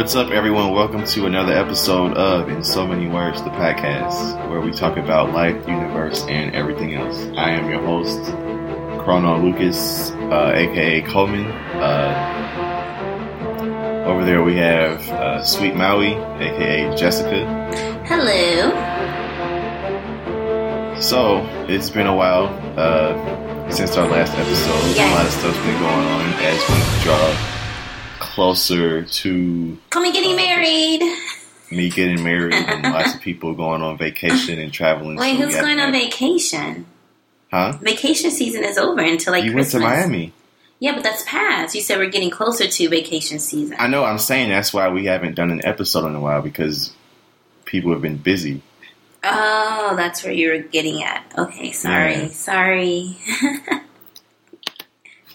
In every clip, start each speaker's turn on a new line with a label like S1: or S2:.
S1: What's up, everyone? Welcome to another episode of In So Many Words, the podcast, where we talk about life, universe, and everything else. I am your host, Chrono Lucas, uh, aka Coleman. Uh, over there we have uh, Sweet Maui, aka Jessica.
S2: Hello.
S1: So, it's been a while uh, since our last episode.
S2: Yes.
S1: A lot of stuff's been going on as we draw closer to
S2: Coleman getting married.
S1: me getting married and lots of people going on vacation and traveling.
S2: Wait,
S1: we
S2: going on vacation?
S1: Huh?
S2: Vacation season is over until like
S1: you went
S2: Christmas.
S1: to Miami.
S2: Yeah, but that's past. You said we're getting closer to vacation season.
S1: I know. I'm saying that's why we haven't done an episode in a while because people have been busy.
S2: oh, that's where you were getting at. Okay, sorry,
S1: Yeah.
S2: sorry.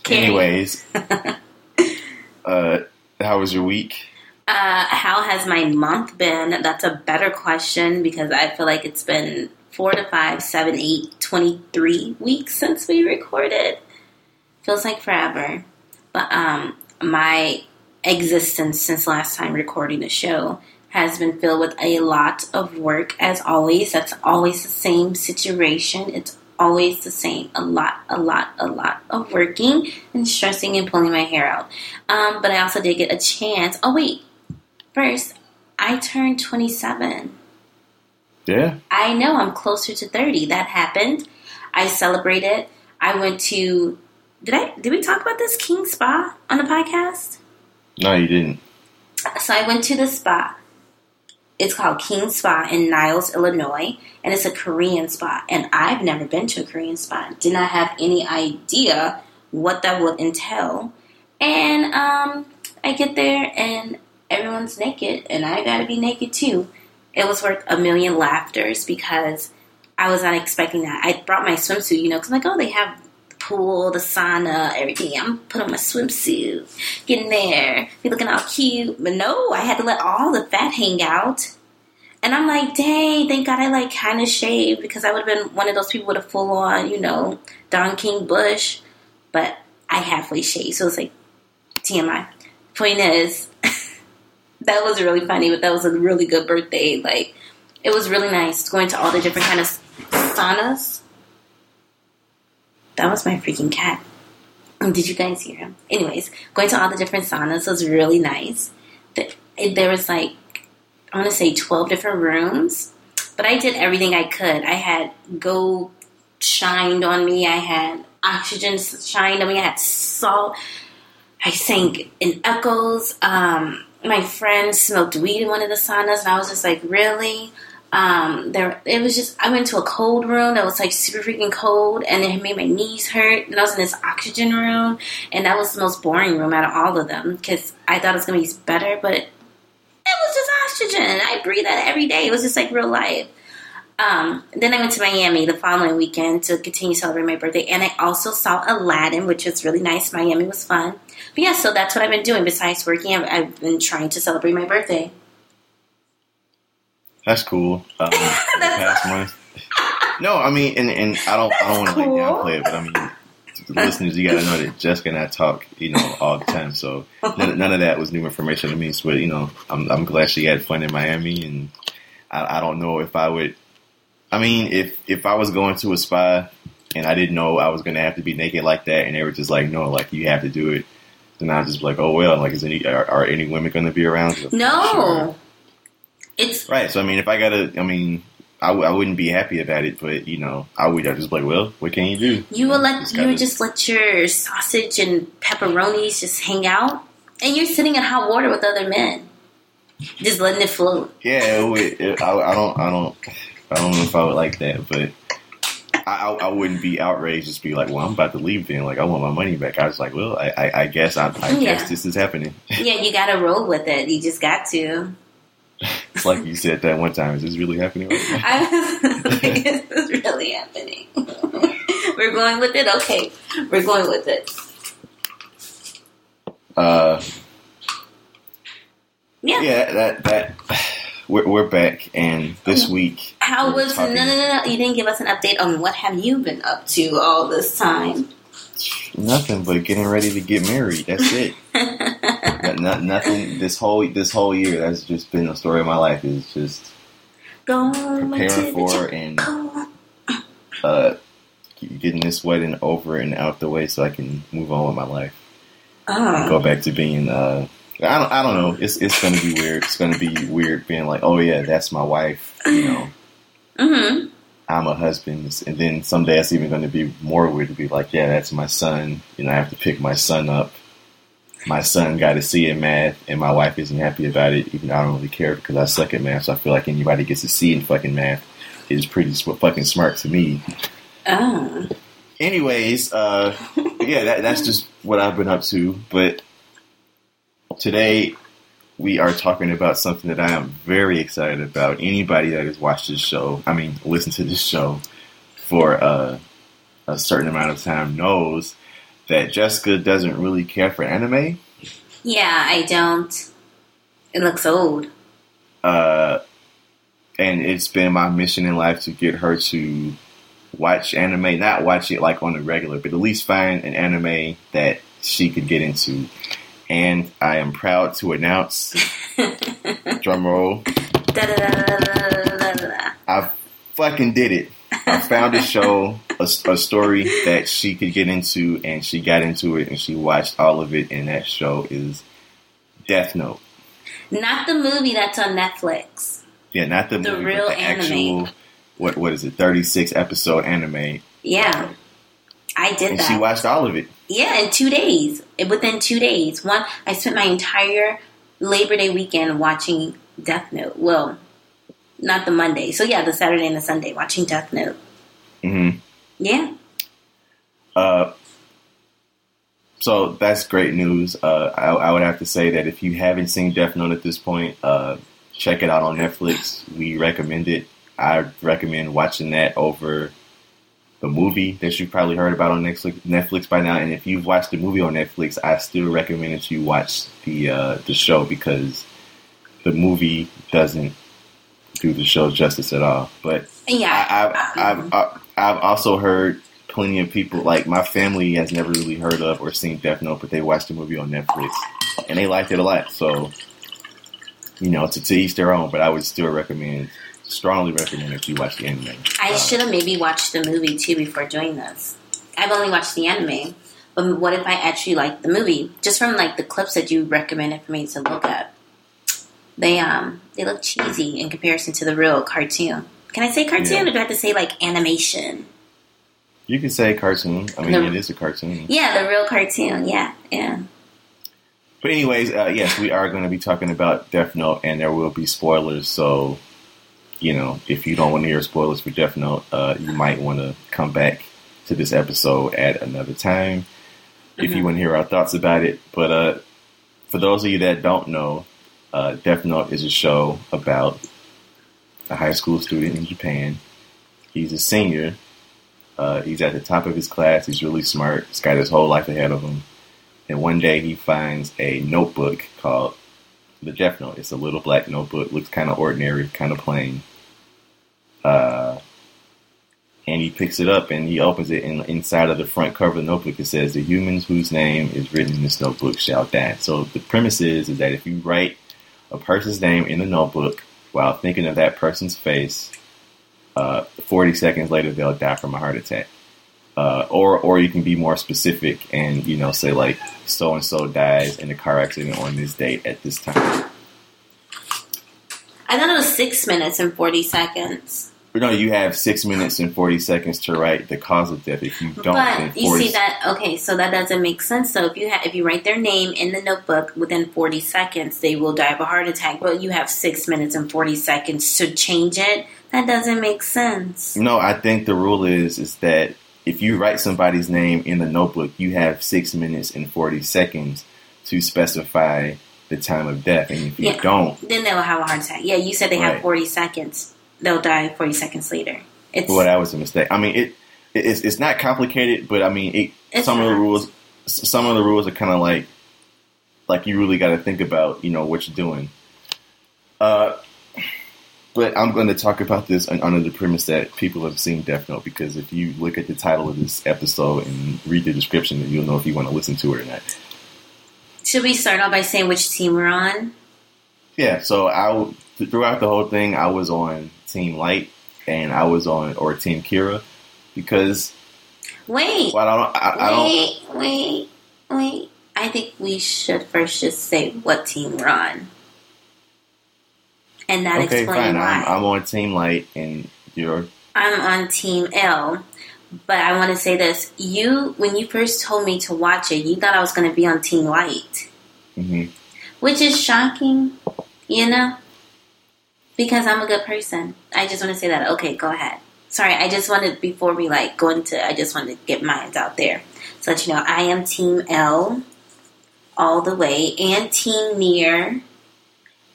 S1: Anyways, uh, how was your week?
S2: uh, how has my month been? That's a better question because I feel like it's been four to five, seven, eight, 23 weeks since we recorded. Feels like forever. But um, my existence since last time recording the show has been filled with a lot of work as always. That's always the same situation. It's always the same. A lot, a lot, a lot of working and stressing and pulling my hair out. Um, but I also did get a chance. Oh, wait. First, I turned 27.
S1: Yeah.
S2: I know I'm closer to 30. That happened. I celebrated. I went to did I did we talk about this King Spa on the podcast?
S1: No, you didn't.
S2: So I went to the spa. It's called King Spa in Niles, Illinois, and it's a Korean spa. And I've never been to a Korean spa. Did not have any idea what that would entail. And um, I get there and everyone's naked, and I gotta be naked too. It was worth a million laughters because I was not expecting that. I brought my swimsuit, you know, because I'm like, oh, they have the pool, the sauna, everything. I'm put on my swimsuit, getting there, be looking all cute. But no, I had to let all the fat hang out. And I'm like, dang, thank God I like kind of shaved because I would have been one of those people with a full on, you know, Don King bush. But I halfway shaved, so it's like TMI. Point is, that was really funny, but that was a really good birthday. Like, it was really nice going to all the different kind of saunas. That was my freaking cat. Oh, Did you guys hear him? Anyways, going to all the different saunas was really nice. The- There was like, I want to say 12 different rooms, but I did everything I could. I had gold shined on me, I had oxygen shined on me, I had salt. I sang in echoes. Um, my friend smoked weed in one of the saunas, and I was just like, really? Um, there, it was just. I went to a cold room that was like super freaking cold, and it made my knees hurt. And I was in this oxygen room, and that was the most boring room out of all of them because I thought it was gonna be better, but it was just oxygen. I breathe that every day. It was just like real life. Um, then I went to Miami the following weekend to continue celebrating my birthday, and I also saw Aladdin, which was really nice. Miami was fun. But yeah, so that's what I've been doing. Besides working, I've, I've been trying to celebrate my birthday.
S1: That's cool. Um, past month. No, I mean, and, and I don't, I don't want to like downplay it, but I mean, listeners, you got to know that Jessica and I talk, you know, all the time. So none, none of that was new information to me. So, you know, I'm, I'm glad she had fun in Miami, and I, I don't know if I would. I mean, if if I was going to a spa and I didn't know I was going to have to be naked like that, and they were just like, no, like you have to do it, then I'd just be like, oh well, like is any are, are any women going to be around?
S2: No,
S1: Sure.
S2: it's
S1: Right. So I mean, if I gotta, I mean, I, w- I wouldn't be happy about it, but you know, I would I'd just be like, well, what can you do?
S2: you will let you would just let your sausage and pepperonis just hang out, and you're sitting in hot water with other men, just letting it float.
S1: yeah. It would, it, I, I don't, I don't, I don't know if I would like that, but I, I, I wouldn't be outraged. Just be like, well, I'm about to leave. Then, like, I want my money back. I was like, well, I, I, I guess, I, I
S2: Yeah.
S1: guess this is happening.
S2: Yeah, you gotta roll with it. You just got to.
S1: It's like you said that one time. Is this really happening? Right now?
S2: I was like, is this really happening? We're going with it? Okay. We're going with it.
S1: Uh,
S2: Yeah.
S1: yeah, that that we're, we're back, and this week
S2: How was no
S1: talking-
S2: no no no you didn't give us an update on what have you been up to all this time?
S1: Nothing but getting ready to get married. That's it. not, not, nothing. This whole this whole year, that's just been the story of my life. Is just
S2: Going
S1: preparing for and uh, getting this wedding over and out the way, so I can move on with my life. go
S2: Oh.
S1: back to being uh I don't I don't know. It's it's gonna be weird. It's gonna be weird being like, oh yeah, that's my wife. You know,
S2: Mm-hmm.
S1: I'm a husband, and then someday it's even gonna be more weird to be like, yeah, that's my son. You know, I have to pick my son up. My son got to see in math, and my wife isn't happy about it. Even though I don't really care because I suck at math, so I feel like anybody gets to see in fucking math is pretty fucking smart to me.
S2: Oh.
S1: anyways, uh, yeah, that, that's just what I've been up to. But today we are talking about something that I am very excited about. Anybody that has watched this show, I mean, listened to this show for uh, a certain amount of time knows that Jessica doesn't really care for anime.
S2: Yeah, I don't. It looks old.
S1: Uh, and it's been my mission in life to get her to watch anime, not watch it like on a regular, but at least find an anime that she could get into. And I am proud to announce, drum roll, I fucking did it. I found a show, a, a story that she could get into, and she got into it, and she watched all of it. And that show is Death Note.
S2: Not the movie that's on Netflix.
S1: Yeah, not the, movie.
S2: The
S1: movie,
S2: real
S1: but the
S2: anime.
S1: actual what what is it? Thirty six episode anime,
S2: Yeah. I did
S1: and
S2: that.
S1: she watched all of it.
S2: Yeah, in two days. Within two days. One, I spent my entire Labor Day weekend watching Death Note. Well, not the Monday. So yeah, the Saturday and the Sunday watching Death Note.
S1: hmm
S2: Yeah.
S1: Uh, so that's great news. Uh, I, I would have to say that if you haven't seen Death Note at this point, uh, check it out on Netflix. We recommend it. I recommend watching that over the movie that you've probably heard about on Netflix, Netflix by now. And if you've watched the movie on Netflix, I still recommend that you watch the uh, the show because the movie doesn't do the show justice at all. But
S2: Yeah.
S1: I, I've, I've, I've, I've also heard plenty of people, like my family has never really heard of or seen Death Note, but they watched the movie on Netflix and they liked it a lot. So, you know, to, to each their own, but I would still recommend, strongly recommend that you watch the anime.
S2: I
S1: Uh,
S2: should have maybe watched the movie too before doing this. I've only watched the anime, but what if I actually like the movie? Just from like the clips that you recommended for me to look at, they um they look cheesy in comparison to the real cartoon. Can I say cartoon,
S1: Yeah.
S2: or do I have to say like animation?
S1: You can say cartoon. I mean,
S2: No.
S1: it is a cartoon.
S2: Yeah, the real cartoon. Yeah, yeah.
S1: But anyways, uh, yes, we are going to be talking about Death Note, and there will be spoilers. So, you know, if you don't want to hear spoilers for Death Note, uh, you might want to come back to this episode at another time if you
S2: Mhm.
S1: want to hear our thoughts about it. But uh, for those of you that don't know, uh, Death Note is a show about a high school student in Japan. He's a senior. Uh, he's at the top of his class. He's really smart. He's got his whole life ahead of him. And one day he finds a notebook called the Death Note. It's a little black notebook. Looks kind of ordinary, kind of plain. Uh, and he picks it up and he opens it. And inside of the front cover of the notebook, it says, "The humans whose name is written in this notebook shall die." So the premise is, is that if you write a person's name in the notebook while thinking of that person's face, uh, 40 seconds later they'll die from a heart attack. Uh, or, or you can be more specific and you know say like so and so dies in a car accident on this date at this time.
S2: I thought it was six minutes and forty seconds.
S1: No, you have six minutes and 40 seconds to write the cause of death. If you don't,
S2: but you see that okay, so that doesn't make sense. So if you ha- if you write their name in the notebook within forty seconds, they will die of a heart attack. But you have six minutes and forty seconds to change it. That doesn't make sense.
S1: No, I think the rule is is that if you write somebody's name in the notebook, you have six minutes and forty seconds to specify the time of death, and if you don't,
S2: Then they'll have a heart attack. Yeah, you said they have forty seconds. They'll die forty seconds later. It's
S1: well, that was a mistake. I mean, it, it it's, it's not complicated, but I mean, it, some of the rules, some of the rules are kind of like, like you really got to think about, you know, what you're doing. Uh, but I'm going to talk about this un- under the premise that people have seen Death Note because if you look at the title of this episode and read the description, then you'll know if you want to listen to it or not.
S2: Should we start off by saying which team we're on?
S1: Yeah, so I throughout the whole thing, I was on Team Light and I was on or Team Kira because
S2: Wait,
S1: well, I don't, I, I don't.
S2: wait, wait, wait. I think we should first just say what team we're on. And not
S1: Okay,
S2: explain
S1: fine.
S2: why.
S1: I'm, I'm on Team Light and you're
S2: I'm on Team L, but I want to say this: you, when you first told me to watch it, you thought I was going to be on Team Light,
S1: mhm.
S2: which is shocking, you know, because I'm a good person. I just want to say that. Okay, go ahead. Sorry, I just wanted before we like go into. I just wanted to get mine out there, so that you know I am Team L all the way, and Team Near,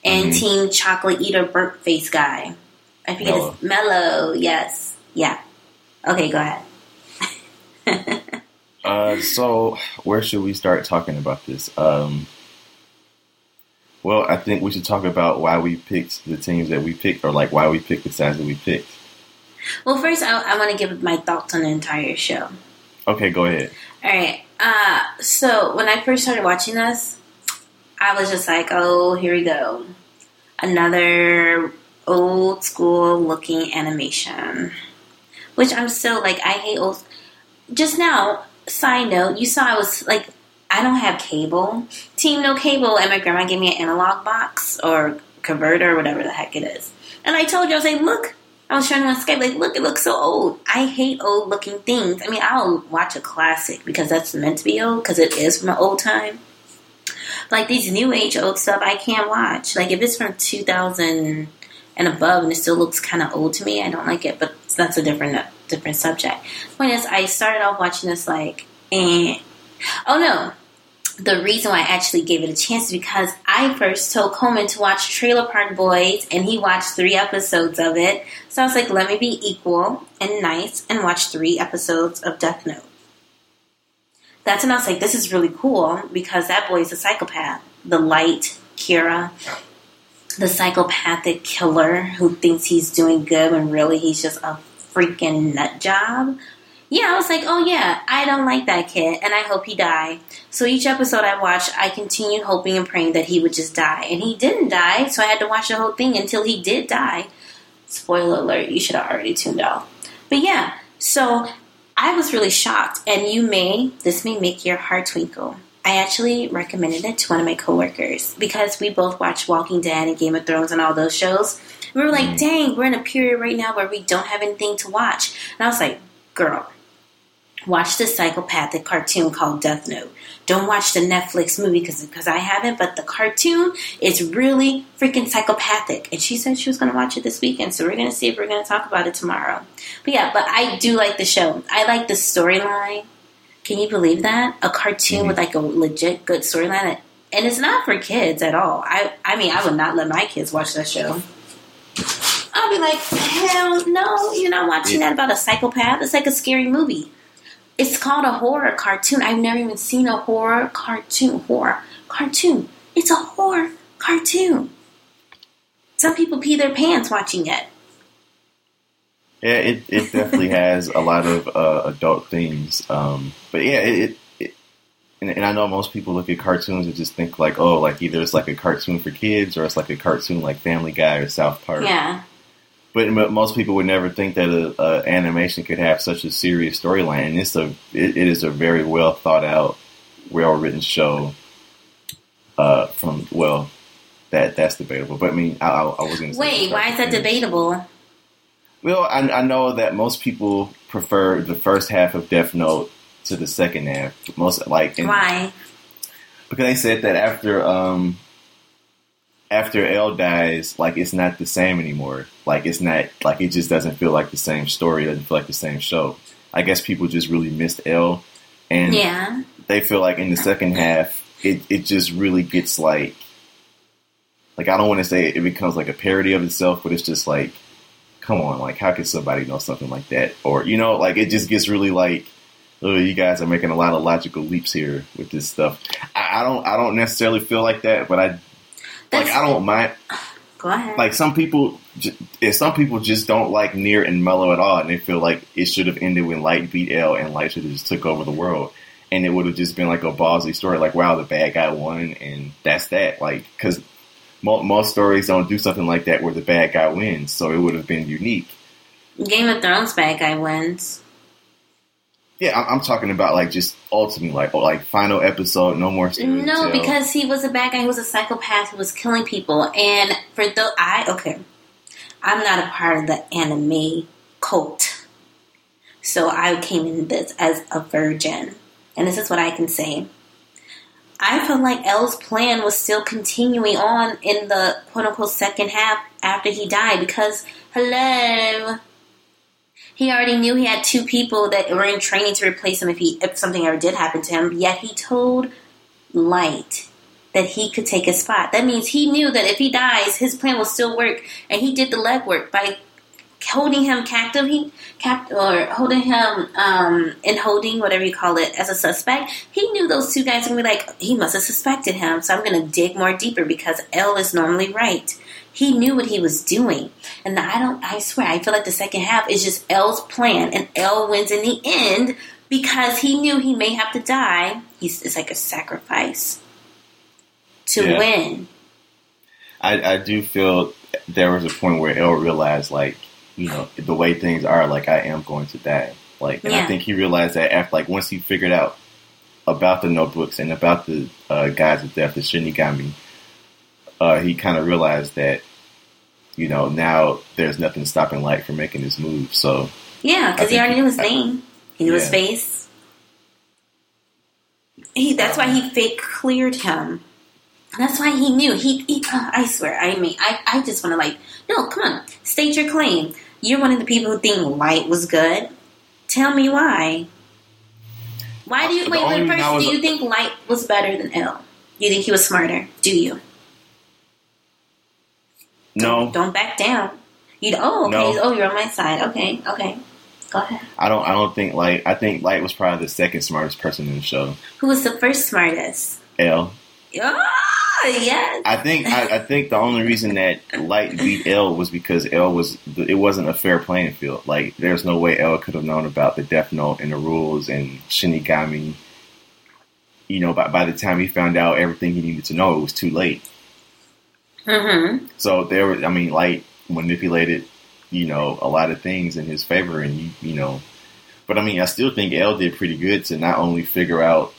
S2: and
S1: Mhm.
S2: Team Chocolate Eater Burnt Face Guy. I forget
S1: Mello.
S2: it's Mello. Yes, yeah. Okay, go ahead.
S1: Uh, so where should we start talking about this? Um, well, I think we should talk about why we picked the teams that we picked, or like why we picked the sides that we picked.
S2: Well, first, I, I want to give my thoughts on the entire show.
S1: Okay, go ahead.
S2: All right. Uh, so when I first started watching this, I was just like, "Oh, here we go, another old school looking animation." Which I'm still like, I hate old. Just now, side note, you saw I was like, I don't have cable, team no cable, and my grandma gave me an analog box or converter or whatever the heck it is. And I told you, I was like, look, I was showing on Skype, like, look, it looks so old. I hate old looking things. I mean, I'll watch a classic because that's meant to be old because it is from an old time. Like these new age old stuff, I can't watch. Like if it's from 2000 and above and it still looks kind of old to me, I don't like it. But that's a different different subject. Point is, I started off watching this like, and oh no, the reason why I actually gave it a chance is because I first told Coleman to watch Trailer Park Boys, and he watched three episodes of it. So I was like, let me be equal and nice and watch three episodes of Death Note. That's when I was like, this is really cool because that boy is a psychopath. The light, Kira, the psychopathic killer who thinks he's doing good when really he's just a freaking nut job. Yeah, I was like, oh yeah, I don't like that kid, and I hope he die. So each episode I watched, I continued hoping and praying that he would just die, and he didn't die. So I had to watch the whole thing until he did die. Spoiler alert: you should have already tuned out. But yeah, so I was really shocked, and you may this may make your heart twinkle. I actually recommended it to one of my coworkers because we both watch Walking Dead and Game of Thrones and all those shows. We were like, mm. dang, we're in a period right now where we don't have anything to watch. And I was like, girl, watch this psychopathic cartoon called Death Note. Don't watch the Netflix movie because I haven't, but the cartoon is really freaking psychopathic. And she said she was going to watch it this weekend, so we're going to see if we're going to talk about it tomorrow. But yeah, but I do like the show. I like the storyline. Can you believe that? A cartoon
S1: Mhm.
S2: with like a legit good storyline. And it's not for kids at all. I I mean, I would not let my kids watch that show. I'll be like, hell no, you're not watching that about a psychopath. It's like a scary movie. It's called a horror cartoon. I've never even seen a horror cartoon. Horror cartoon. It's a horror cartoon. Some people pee their pants watching it.
S1: Yeah, it, it definitely has a lot of uh, adult themes. Um, but yeah, it, it, and, and I know most people look at cartoons and just think like, oh, like either it's like a cartoon for kids or it's like a cartoon like Family Guy or South Park.
S2: Yeah.
S1: But most people would never think that a, a animation could have such a serious storyline. And it's a it, it is a very well thought out, well written show. Uh, from well, that that's debatable. But I mean, I, I, I was going to
S2: Wait, why is that debatable?
S1: Well, I, I know that most people prefer the first half of Death Note to the second half. Most like and-
S2: Why?
S1: because they said that after um after L dies, like it's not the same anymore. Like it's not like it just doesn't feel like the same story. It doesn't feel like the same show. I guess people just really missed L, and
S2: Yeah.
S1: they feel like in the second half, it it just really gets like like I don't want to say it becomes like a parody of itself, but it's just like, come on, like how could somebody know something like that? Or you know, like it just gets really like, oh, you guys are making a lot of logical leaps here with this stuff. I, I don't I don't necessarily feel like that, but I like I don't mind
S2: Go ahead.
S1: like some people if some people just don't like near and Mello at all and they feel like it should have ended when light beat l and light should have just took over the world and it would have just been like a ballsy story, like wow, the bad guy won, and that's that. Like because mo- most stories don't do something like that where the bad guy wins, so it would have been unique.
S2: Game of Thrones bad guy wins.
S1: Yeah, I'm, I'm talking about like just ultimately, like oh, like final episode, no more.
S2: No, because he was a bad guy. He was a psychopath who was killing people. And for the I okay, I'm not a part of the anime cult, so I came in this as a virgin, and this is what I can say. I felt like L's plan was still continuing on in the quote unquote second half after he died because hello. He already knew he had two people that were in training to replace him if he if something ever did happen to him. Yet he told Light that he could take his spot. That means he knew that if he dies, his plan will still work, and he did the legwork by holding him captive, he cap or holding him um, in holding, whatever you call it, as a suspect. He knew those two guys were gonna be like, he must have suspected him, so I'm gonna dig more deeper because L is normally right. He knew what he was doing, and I don't. I swear, I feel like the second half is just L's plan, and L wins in the end because he knew he may have to die. He's it's like a sacrifice to
S1: Yeah.
S2: win.
S1: I, I do feel there was a point where L realized, like, you know, the way things are, like, I am going to die. Like, and I think he realized that after, like, once he figured out about the notebooks and about the uh, guys of death, the Shinigami, uh, he kind of realized that, you know, now there's nothing stopping Light from making this move. So,
S2: Yeah, because he already knew his name. He knew his face. He. That's why he fake cleared him. That's why he knew. He. he uh, I swear. I mean, I. I just want to like. No, come on. State your claim. You're one of the people who think Light was good. Tell me why. Why do you wait?
S1: only
S2: Wait, first, do you think Light was better than L? You think he was smarter? Do you?
S1: No,
S2: Don't back down. You. Oh, okay.
S1: No.
S2: Oh, you're on my side. Okay. Okay. Go ahead.
S1: I don't, I don't think, like, I think Light was probably the second smartest person in the show.
S2: Who was the first smartest?
S1: L.
S2: Oh, yes.
S1: I think I, I think the only reason that Light beat L was because L was it wasn't a fair playing field. Like there's no way L could have known about the Death Note and the rules and Shinigami. You know, by by the time he found out everything he needed to know, it was too late.
S2: Mm-hmm.
S1: So there, was, I mean, Light manipulated, you know, a lot of things in his favor, and you, you know, but I mean, I still think L did pretty good to not only figure out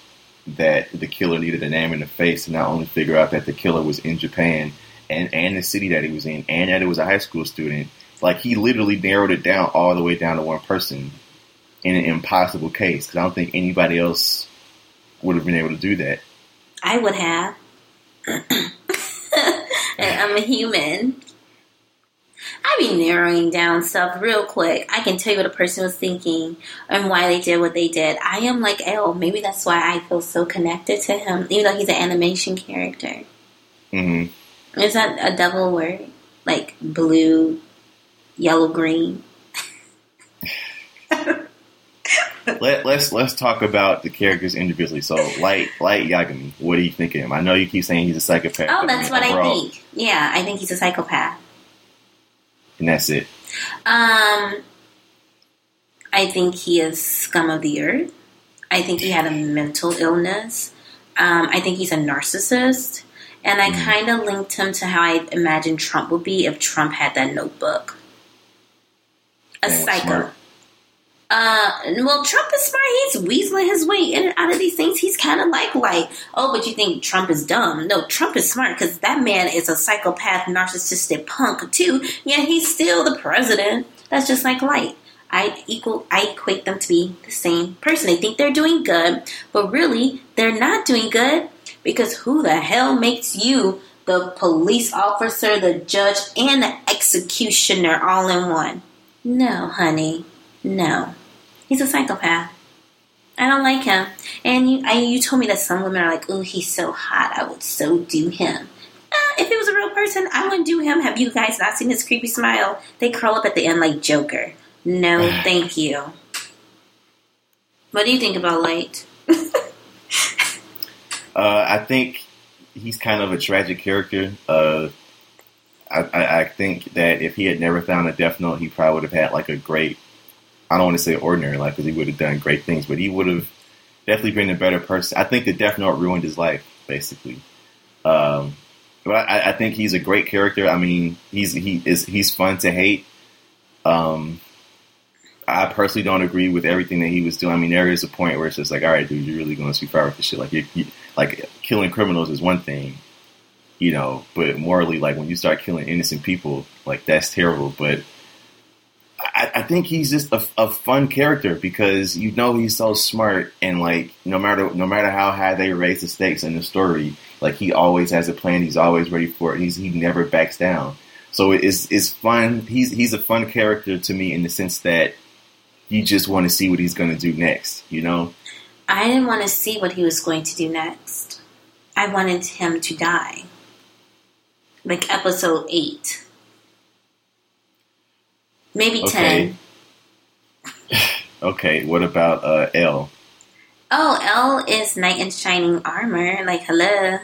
S1: that the killer needed a name and a face, to not only figure out that the killer was in Japan and and the city that he was in, and that it was a high school student. Like he literally narrowed it down all the way down to one person in an impossible case. Because I don't think anybody else would have been able to do that.
S2: I would have. and I'm a human. I be narrowing down stuff real quick. I can tell you what a person was thinking and why they did what they did. I am like L. Maybe that's why I feel so connected to him, even though he's an animation character.
S1: hmm
S2: Is that a double word? Like blue, yellow, green?
S1: Let, let's let's talk about the characters individually. So, Light Light Yagami, what do you think of him? I know you keep saying he's a psychopath.
S2: Oh, that's
S1: mean,
S2: what I think. Yeah, I think he's a psychopath.
S1: and that's it.
S2: Um, I think he is scum of the earth. I think he had a mental illness. Um, I think he's a narcissist. And I
S1: Mm.
S2: kind of linked him to how I imagine Trump would be if Trump had that notebook. A psycho.
S1: smart.
S2: Uh, well, Trump is smart. He's weaseling his way in and out of these things. He's kind of like, like, oh, but you think Trump is dumb? No, Trump is smart because that man is a psychopath, narcissistic punk too. Yet he's still the president. That's just like light. I equal. I equate them to be the same person. They think they're doing good, but really they're not doing good because who the hell makes you the police officer, the judge, and the executioner all in one? No, honey, no. He's a psychopath. I don't like him. And you, I, you told me that some women are like, oh, he's so hot. I would so do him." Uh, if it was a real person, I wouldn't do him. Have you guys not seen his creepy smile? They curl up at the end like Joker. No, thank you. What do you think about Light?
S1: Uh, I think he's kind of a tragic character. Uh, I, I, I think that if he had never found a Death Note, he probably would have had like a great. I don't want to say ordinary life because he would have done great things, but he would have definitely been a better person. I think the Death Note ruined his life, basically. Um, but I, I think he's a great character. I mean, he's he is he's fun to hate. Um, I personally don't agree with everything that he was doing. I mean, there is a point where it's just like, all right, dude, you're really going too far with this shit. Like, you, like killing criminals is one thing, you know, but morally, like when you start killing innocent people, like that's terrible. But I, I think he's just a, a, fun character because you know he's so smart and like no matter no matter how high they raise the stakes in the story, like he always has a plan. He's always ready for it. He's he never backs down. So it's it's fun. He's he's a fun character to me in the sense that you just want to see what he's going to do next. You know.
S2: I didn't want to see what he was going to do next. I wanted him to die. Like episode eight. Maybe
S1: okay. 10. okay, what about uh, L?
S2: Oh, L is knight in shining armor. Like, hello.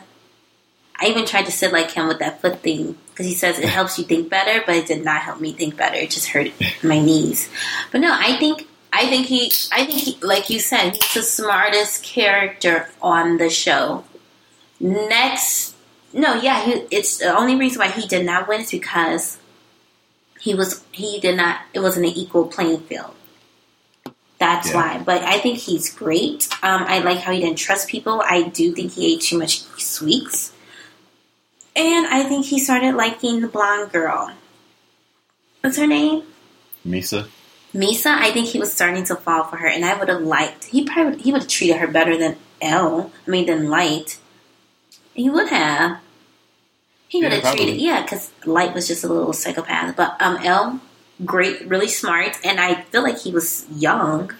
S2: I even tried to sit like him with that foot thing because he says it helps you think better, but it did not help me think better. It just hurt my knees. But no, I think I think he I think he like you said, he's the smartest character on the show. Next no, yeah, he, it's the only reason why he did not win is because he was he did not it wasn't an equal playing field. That's yeah. why. But I think he's great. Um, I like how he didn't trust people. I do think he ate too much sweets. And I think he started liking the blonde girl. What's her name?
S1: Misa.
S2: Misa, I think he was starting to fall for her, and I would have liked. He probably he would have treated her better than L. I mean, than Light. He would have. He would have treated, yeah, because Light was just a little psychopath. But um, L, great, really smart, and I feel like he was young,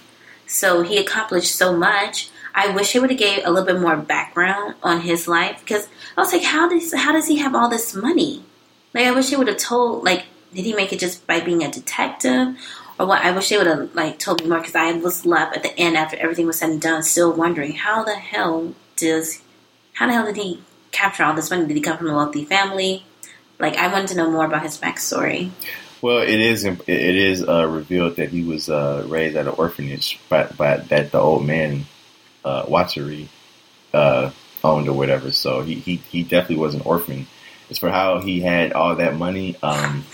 S2: so he accomplished so much. I wish he would have gave a little bit more background on his life because I was like, how does how does he have all this money? Like, I wish he would have told. Like, did he make it just by being a detective, or what? I wish they would have like told me more because I was left at the end after everything was said and done, still wondering how the hell does how the hell did he capture all this money? Did he come from a wealthy family? Like, I wanted to know more about his backstory.
S1: Well, it is it is uh, revealed that he was uh, raised at an orphanage, but but that the old man uh, Watari uh, owned or whatever. So he, he he definitely was an orphan. As for how he had all that money, um,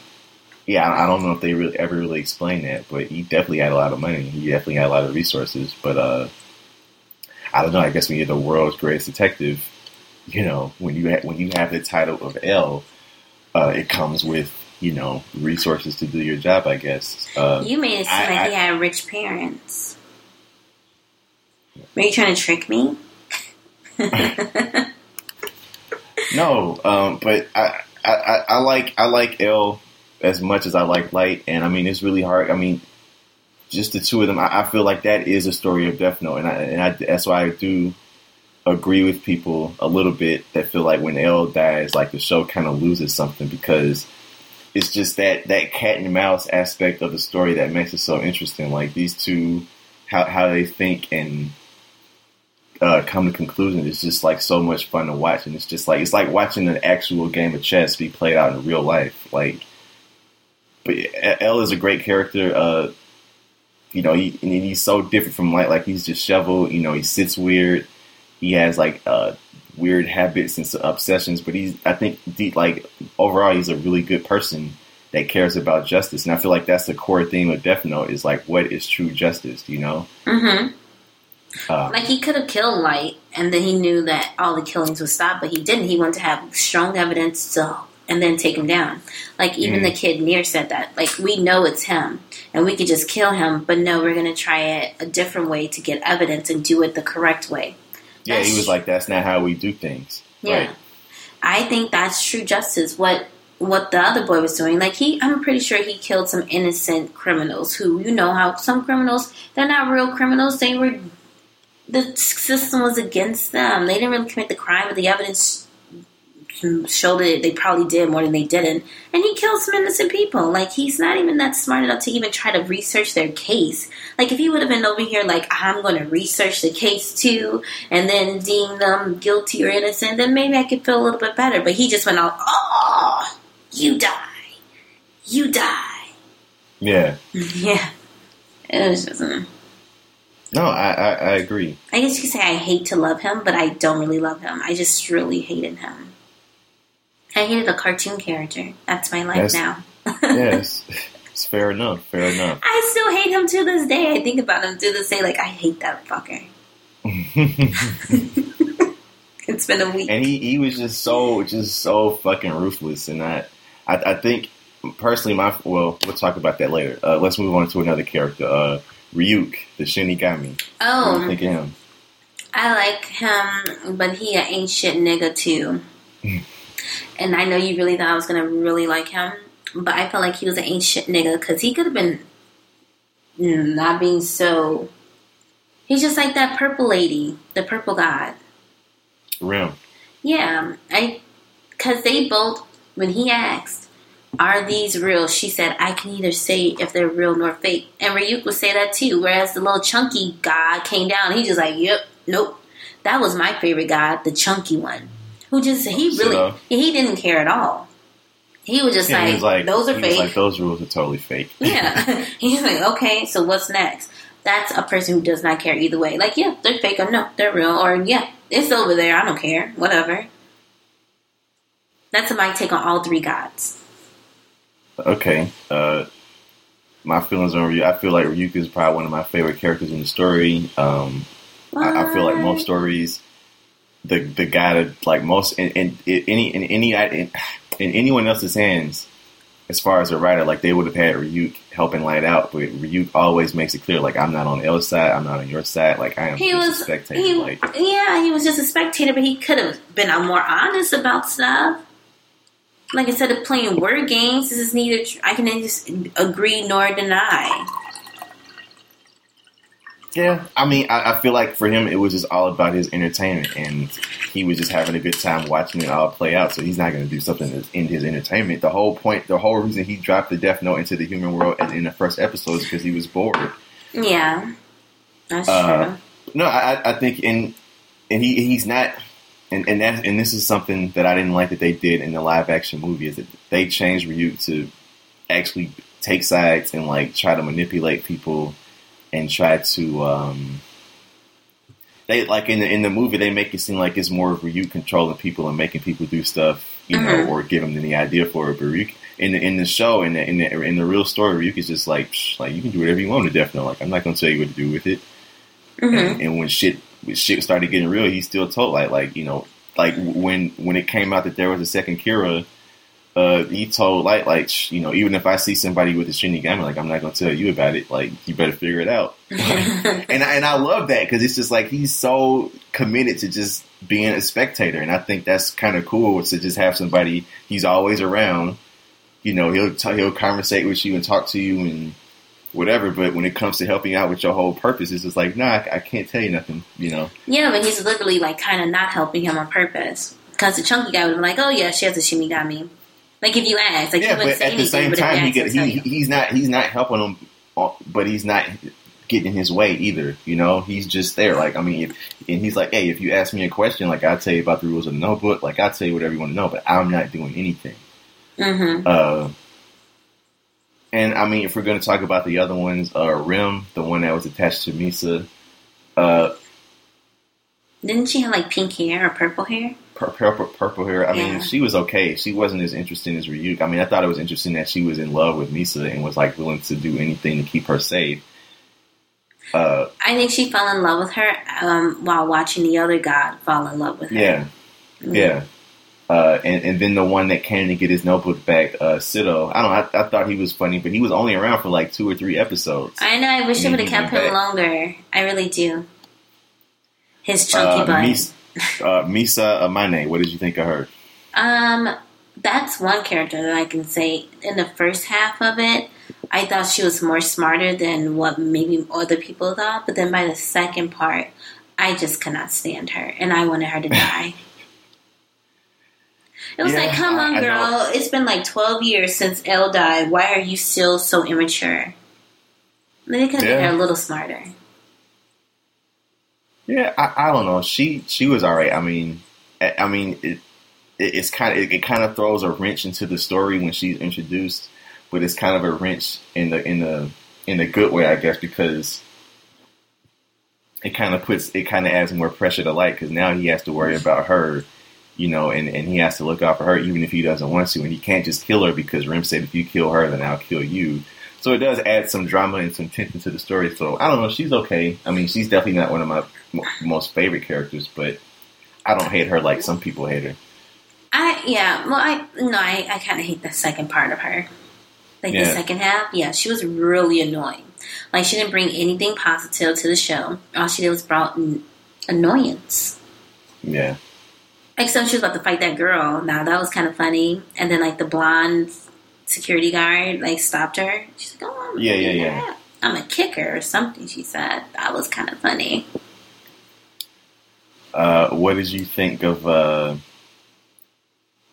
S1: yeah, I don't know if they really ever really explained that, but he definitely had a lot of money. He definitely had a lot of resources. But uh, I don't know. I guess when you're the world's greatest detective, you know, when you ha- when you have the title of L, uh, it comes with you know resources to do your job. I guess uh,
S2: you made it seem I, like I, he had rich parents. Were you trying to trick me?
S1: no, um, but I, I, I like I like L as much as I like Light, and I mean it's really hard. I mean, just the two of them, I, I feel like that is a story of Death Note, and I, and I, that's why I do agree with people a little bit that feel like when L dies, like the show kind of loses something because it's just that that cat and mouse aspect of the story that makes it so interesting. Like these two, how how they think and uh, come to conclusions is just like so much fun to watch, and it's just like it's like watching an actual game of chess be played out in real life. Like, but L is a great character. Uh, you know, he, he's so different from Light. Like he's disheveled. You know, he sits weird he has like uh, weird habits and obsessions, but he's I think deep, like overall he's a really good person that cares about justice, and I feel like that's the core theme of Death Note is like what is true justice, you know?
S2: Mm-hmm. Uh, like he could have killed Light, and then he knew that all the killings would stop, but he didn't. He wanted to have strong evidence to and then take him down. Like even mm-hmm. the kid near said that. Like we know it's him, and we could just kill him, but no, we're going to try it a different way to get evidence and do it the correct way.
S1: Yeah, that's, he was like, "That's not how we do things."
S2: Yeah, right. I think that's true justice. What what the other boy was doing, like he, I'm pretty sure he killed some innocent criminals who, you know, how some criminals they're not real criminals. They were the system was against them. They didn't really commit the crime, but the evidence showed it, they probably did more than they didn't. And he killed some innocent people. Like he's not even that smart enough to even try to research their case. Like if he would have been over here, like I'm going to research the case too, and then deem them guilty or innocent, then maybe I could feel a little bit better. But he just went out, oh, you die, you die.
S1: Yeah.
S2: Yeah. It was just. Mm.
S1: No, I, I, I agree.
S2: I guess you could say I hate to love him, but I don't really love him. I just really hated him. I hated a cartoon character. That's my life
S1: That's-
S2: now.
S1: Yes, it's fair enough. Fair enough.
S2: I still hate him to this day. I think about him to this day. Like I hate that fucker. It's been a week.
S1: and he, he was just so just so fucking ruthless and I, I I think personally my well we'll talk about that later uh, let's move on to another character uh Ryuk the Shinigami what
S2: Oh,
S1: think of him
S2: I like him, but he an ain't shit nigga too. and I know you really thought I was gonna really like him, but I felt like he was an ain't shit nigga because he could have been not being so. He's just like that purple lady, the purple god.
S1: Real.
S2: Yeah, I because they both when he asked, "Are these real?" She said, "I can either say if they're real nor fake." And Ryuk would say that too. Whereas the little chunky god came down, he just like, "Yep, nope." That was my favorite god, the chunky one, who just he really
S1: So-
S2: he didn't care at all. He was just
S1: Yeah,
S2: like,
S1: was like
S2: "Those are
S1: he was
S2: fake."
S1: like those rules are totally fake
S2: yeah, he's like, "Okay, so what's next?" That's a person who does not care either way. Like, yeah, they're fake or no, they're real, or yeah, it's over there. I don't care. Whatever. That's my take on all three gods.
S1: okay uh my feelings on Ryuk I feel like Ryuk is probably one of my favorite characters in the story um I, I feel like most stories, the the guy that like most in, in, in any in any in, in anyone else's hands, as far as a writer, like they would have had Ryuk helping light out, but Ryuk always makes it clear, like I'm not on L's side, I'm not on your side, like I am
S2: he
S1: just
S2: was
S1: a spectator.
S2: he,
S1: like
S2: yeah, he was just a spectator, but he could have been more honest about stuff. Like instead of playing word games, this is neither. tr- I can just agree nor deny.
S1: Yeah, I mean, I, I feel like for him, it was just all about his entertainment, and he was just having a good time watching it all play out. So he's not going to do something that's in his entertainment. The whole point, the whole reason he dropped the Death Note into the human world in in the first episode is because he was bored.
S2: Yeah, that's
S1: Uh,
S2: true.
S1: No, I, I think in and he he's not and and that and this is something that I didn't like that they did in the live action movie is that they changed Ryuk to actually take sides and like try to manipulate people and try to um they like in the in the movie they make it seem like it's more of Ryuk controlling people and making people do stuff you
S2: Mhm.
S1: know or give them the idea for it but Ryuk in the in the show in the in the in the real story Ryuk is just like psh, like you can do whatever you want to Death Note like I'm not gonna tell you what to do with it.
S2: Hmm
S1: and, and when shit when shit started getting real, he still told like like you know like when when it came out that there was a second Kira, uh, he told like like you know even if I see somebody with a Shinigami, like I'm not gonna tell you about it. Like you better figure it out. and I- and I love that because it's just like he's so committed to just being a spectator, and I think that's kind of cool to just have somebody he's always around. You know, he'll t- he'll conversate with you and talk to you and whatever. But when it comes to helping out with your whole purpose, it's just like, nah, I, I can't tell you nothing. You know,
S2: Yeah, but he's literally like kind of not helping him on purpose. Because the chunky guy would be like, "Oh yeah, she has a Shinigami." Like if you ask, like
S1: yeah.
S2: he
S1: But at the same
S2: but if you
S1: time, he get, he, he's not he's not helping him, uh, but he's not getting his way either. You know, he's just there. Like I mean, if, and he's like, hey, if you ask me a question, like I'll tell you about the rules of the notebook. Like I'll tell you whatever you want to know, but I'm not doing anything.
S2: hmm
S1: Uh, and I mean, if we're going to talk about the other ones, uh, Rem, the one that was attached to Misa, uh,
S2: Didn't she have like pink hair or purple hair?
S1: Pur- purple, purple hair. I
S2: Yeah.
S1: mean, she was okay. She wasn't as interesting as Ryuk. I mean, I thought it was interesting that she was in love with Misa and was like willing to do anything to keep her safe. Uh,
S2: I think she fell in love with her um, while watching the other god fall in love with her.
S1: yeah,
S2: Mm.
S1: yeah. Uh, and, and then the one that came to get his notebook back, uh, Sidoh. I don't know. I, I thought he was funny, but he was only around for like two or three episodes.
S2: I know. I wish they would have kept him
S1: back.
S2: longer. I really do. His chunky
S1: uh,
S2: butt.
S1: Mis- uh, Misa Amane. What did you think of her?
S2: Um, that's one character that I can say. In the first half of it, I thought she was more smarter than what maybe other people thought. But then by the second part, I just could not stand her, and I wanted her to die. It was
S1: Yeah,
S2: like, come on, girl. It's been like 12 years since L died. Why are you still so immature? They could have
S1: Yeah.
S2: made her a little smarter.
S1: Yeah, I, I don't know. She she was all right. I mean, I, I mean, it, it it's kind of it, it kind of throws a wrench into the story when she's introduced, but it's kind of a wrench in the in the in the good way, I guess, because it kind of puts it kind of adds more pressure to light because now he has to worry about her, you know, and and he has to look out for her even if he doesn't want to, and he can't just kill her because Rem said if you kill her, then I'll kill you. So it does add some drama and some tension to the story. So I don't know, she's okay. I mean, she's definitely not one of my most favorite characters, but I don't hate her like some people hate her.
S2: I yeah, well I no, I, I kinda hate the second part of her. Like the second half, yeah, she was really annoying. Like she didn't bring anything positive to the show. All she did was brought n- annoyance.
S1: Yeah,
S2: Except she was about to fight that girl. Now that was kind of funny. And then like the blonde security guard like stopped her. She's like, "Oh, I'm
S1: Yeah, yeah, yeah.
S2: I'm a kicker or something." She said that was kind of funny.
S1: Uh, what did you think of? Uh,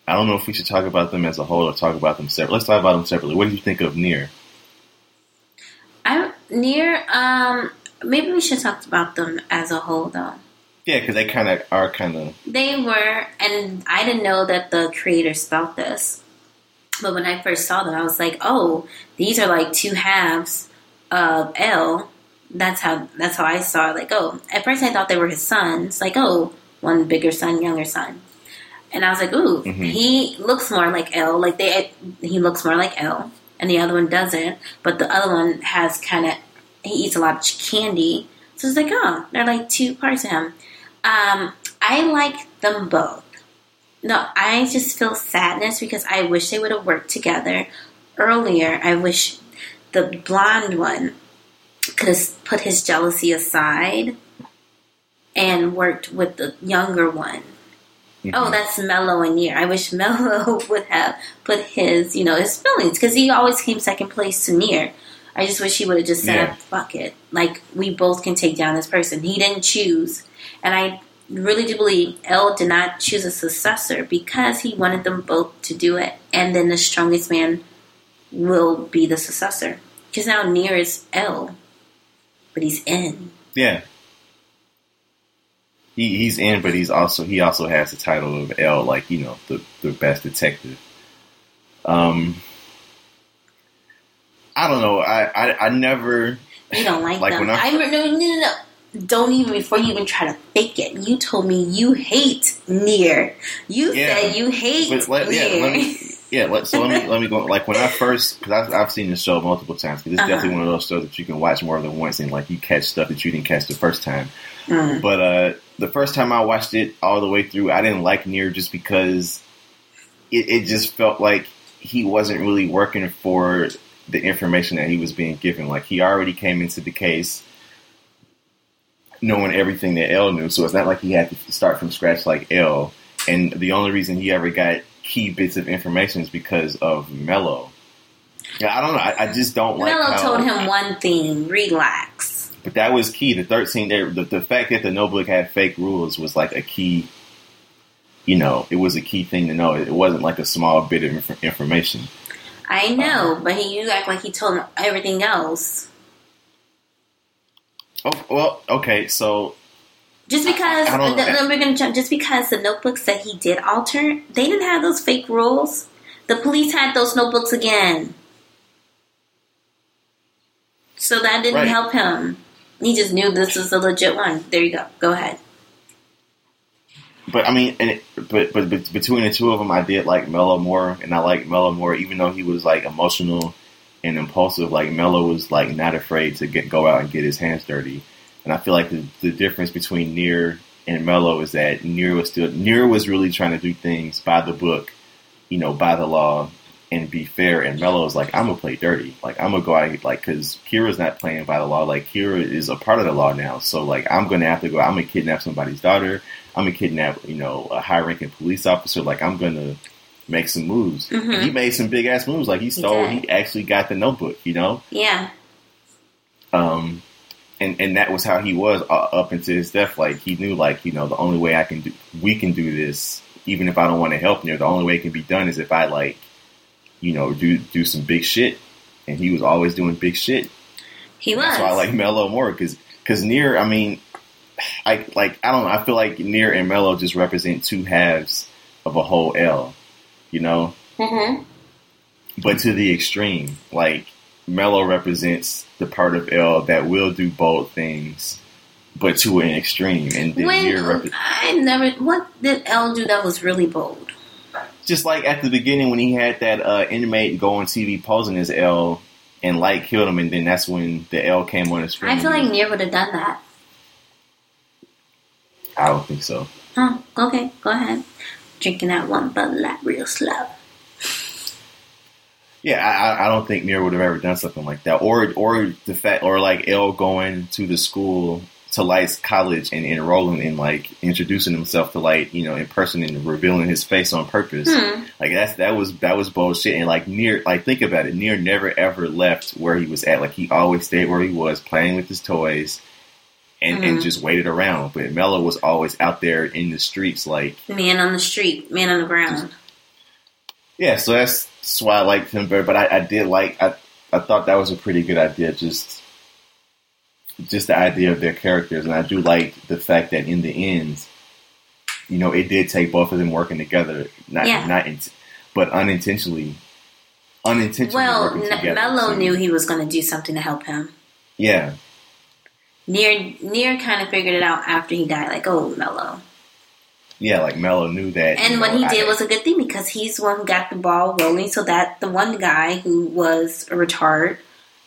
S1: I don't know if we should talk about them as a whole or talk about them separately. Let's talk about them separately. What did you think of Near?
S2: I'm near. Um, maybe we should talk about them as a whole though.
S1: Yeah, because they kind of are kind of
S2: They were, and I didn't know that the creator spelled this. But when I first saw them, I was like, "Oh, these are like two halves of L." That's how that's how I saw it. Like, oh, at first I thought they were his sons. Like, oh, one bigger son, younger son. And I was like, ooh,
S1: Mhm.
S2: he looks more like L. Like they, he looks more like L, and the other one doesn't. But the other one has kind of he eats a lot of candy. So it's like, oh, they're like two parts of him. Um, I like them both. No, I just feel sadness because I wish they would have worked together earlier. I wish the blonde one could have put his jealousy aside and worked with the younger one. Mm-hmm. Oh, that's Mello and Near. I wish Mello would have put his, you know, his feelings because he always came second place to Near. I just wish he would have just said,
S1: Yeah.
S2: "Fuck it." Like we both can take down this person. He didn't choose, and I really do believe L did not choose a successor because he wanted them both to do it, and then the strongest man will be the successor. Because now Near is L, but he's in.
S1: yeah. He he's in, but he's also he also has the title of L, like you know the the best detective. Um, I don't know. I I, I never
S2: You don't like,
S1: Like
S2: them.
S1: when I-
S2: I, no, no, no, no. Don't even before you even try to fake it. You told me you hate Near. You
S1: Yeah.
S2: said you hate
S1: But let, yeah,
S2: Near.
S1: let me. Yeah, let, so let me let me go. Like when I first, because I've, I've seen the show multiple times. Because it's
S2: Uh-huh.
S1: definitely one of those shows that you can watch more than once, and like you catch stuff that you didn't catch the first time.
S2: Mm.
S1: But uh, the first time I watched it all the way through, I didn't like Near just because it, it just felt like he wasn't really working for the information that he was being given. Like he already came into the case knowing everything that L knew, so it's not like he had to start from scratch like L. And the only reason he ever got key bits of information is because of Mello. Yeah, I don't know. I, I just don't like.
S2: Mello told him one thing: relax.
S1: but that was key. The thirteen the, the fact that the notebook had fake rules was like a key. You know, it was a key thing to know. It wasn't like a small bit of inf- information.
S2: I know, but he you act like he told him everything else.
S1: Oh well, okay. So
S2: Just because
S1: I don't-
S2: the, we're gonna jump, just because the notebooks that he did alter, they didn't have those fake rules. The police had those notebooks again, so that didn't
S1: Right.
S2: help him. He just knew this was a legit one. There you go. Go ahead.
S1: But I mean, and it, but, but but between the two of them, I did like Mello more, and I like Mello more, even though he was like emotional and impulsive. Like Mello was like not afraid to get go out and get his hands dirty, and I feel like the, the difference between Near and Mello is that Near was still Near was really trying to do things by the book, you know, by the law, and be fair. And Mello was like, I'm gonna play dirty, like I'm gonna go out like because Kira's not playing by the law. Like Kira is a part of the law now, so like I'm gonna have to go. I'm gonna kidnap somebody's daughter. I'm gonna kidnap, you know, a high ranking police officer. Like I'm gonna make some moves.
S2: Mhm.
S1: And he made some big ass moves. Like he stole.
S2: did.
S1: He actually got the notebook. You know.
S2: Yeah,
S1: Um, and and that was how he was uh, up until his death. Like he knew, like you know, the only way I can do, we can do this, even if I don't want to help you. The only way it can be done is if I like, you know, do do some big shit. And he was always doing big shit.
S2: he was.
S1: Why I like Mello more because because Near, I mean, I like I don't know. I feel like Near and Mello just represent two halves of a whole L, you know.
S2: hmm
S1: But to the extreme, like Mello represents the part of L that will do bold things but to an extreme. And then
S2: When
S1: rep-
S2: I never, what did L do that was really bold?
S1: just like at the beginning when he had that uh, inmate go on TV posing as L, and Light killed him, and then that's when the L came on the screen.
S2: I feel like Near would have done that.
S1: I don't think so.
S2: Huh? Okay, go ahead. Drinking that one Bud Light real slow.
S1: Yeah, I, I- don't think Near would have ever done something like that, or or the fact, or like L going to the school to Light's college and enrolling and like introducing himself to Light, you know, in person and revealing his face on purpose.
S2: Hmm.
S1: Like that's that was that was bullshit. And like Near, like think about it, Near never ever left where he was at. Like he always stayed where he was, playing with his toys. And, and
S2: Mhm.
S1: just waited around, but Mello was always out there in the streets, like
S2: Man on the street, man on the ground.
S1: Yeah, so that's, that's why I liked him better. But I, I did like I I thought that was a pretty good idea. Just just the idea of their characters, and I do like the fact that in the end, you know, it did take both of them working together, not
S2: Yeah.
S1: not in, but unintentionally, unintentionally
S2: Well, N- Mello
S1: So,
S2: knew he was going to do something to help him.
S1: Yeah,
S2: Near, Near kind of figured it out after he died. Like, oh, Mello.
S1: yeah, like Mello knew that.
S2: And
S1: you
S2: what
S1: know,
S2: he
S1: I-
S2: did was a good thing because he's the one who got the ball rolling. So that the one guy who was a retard,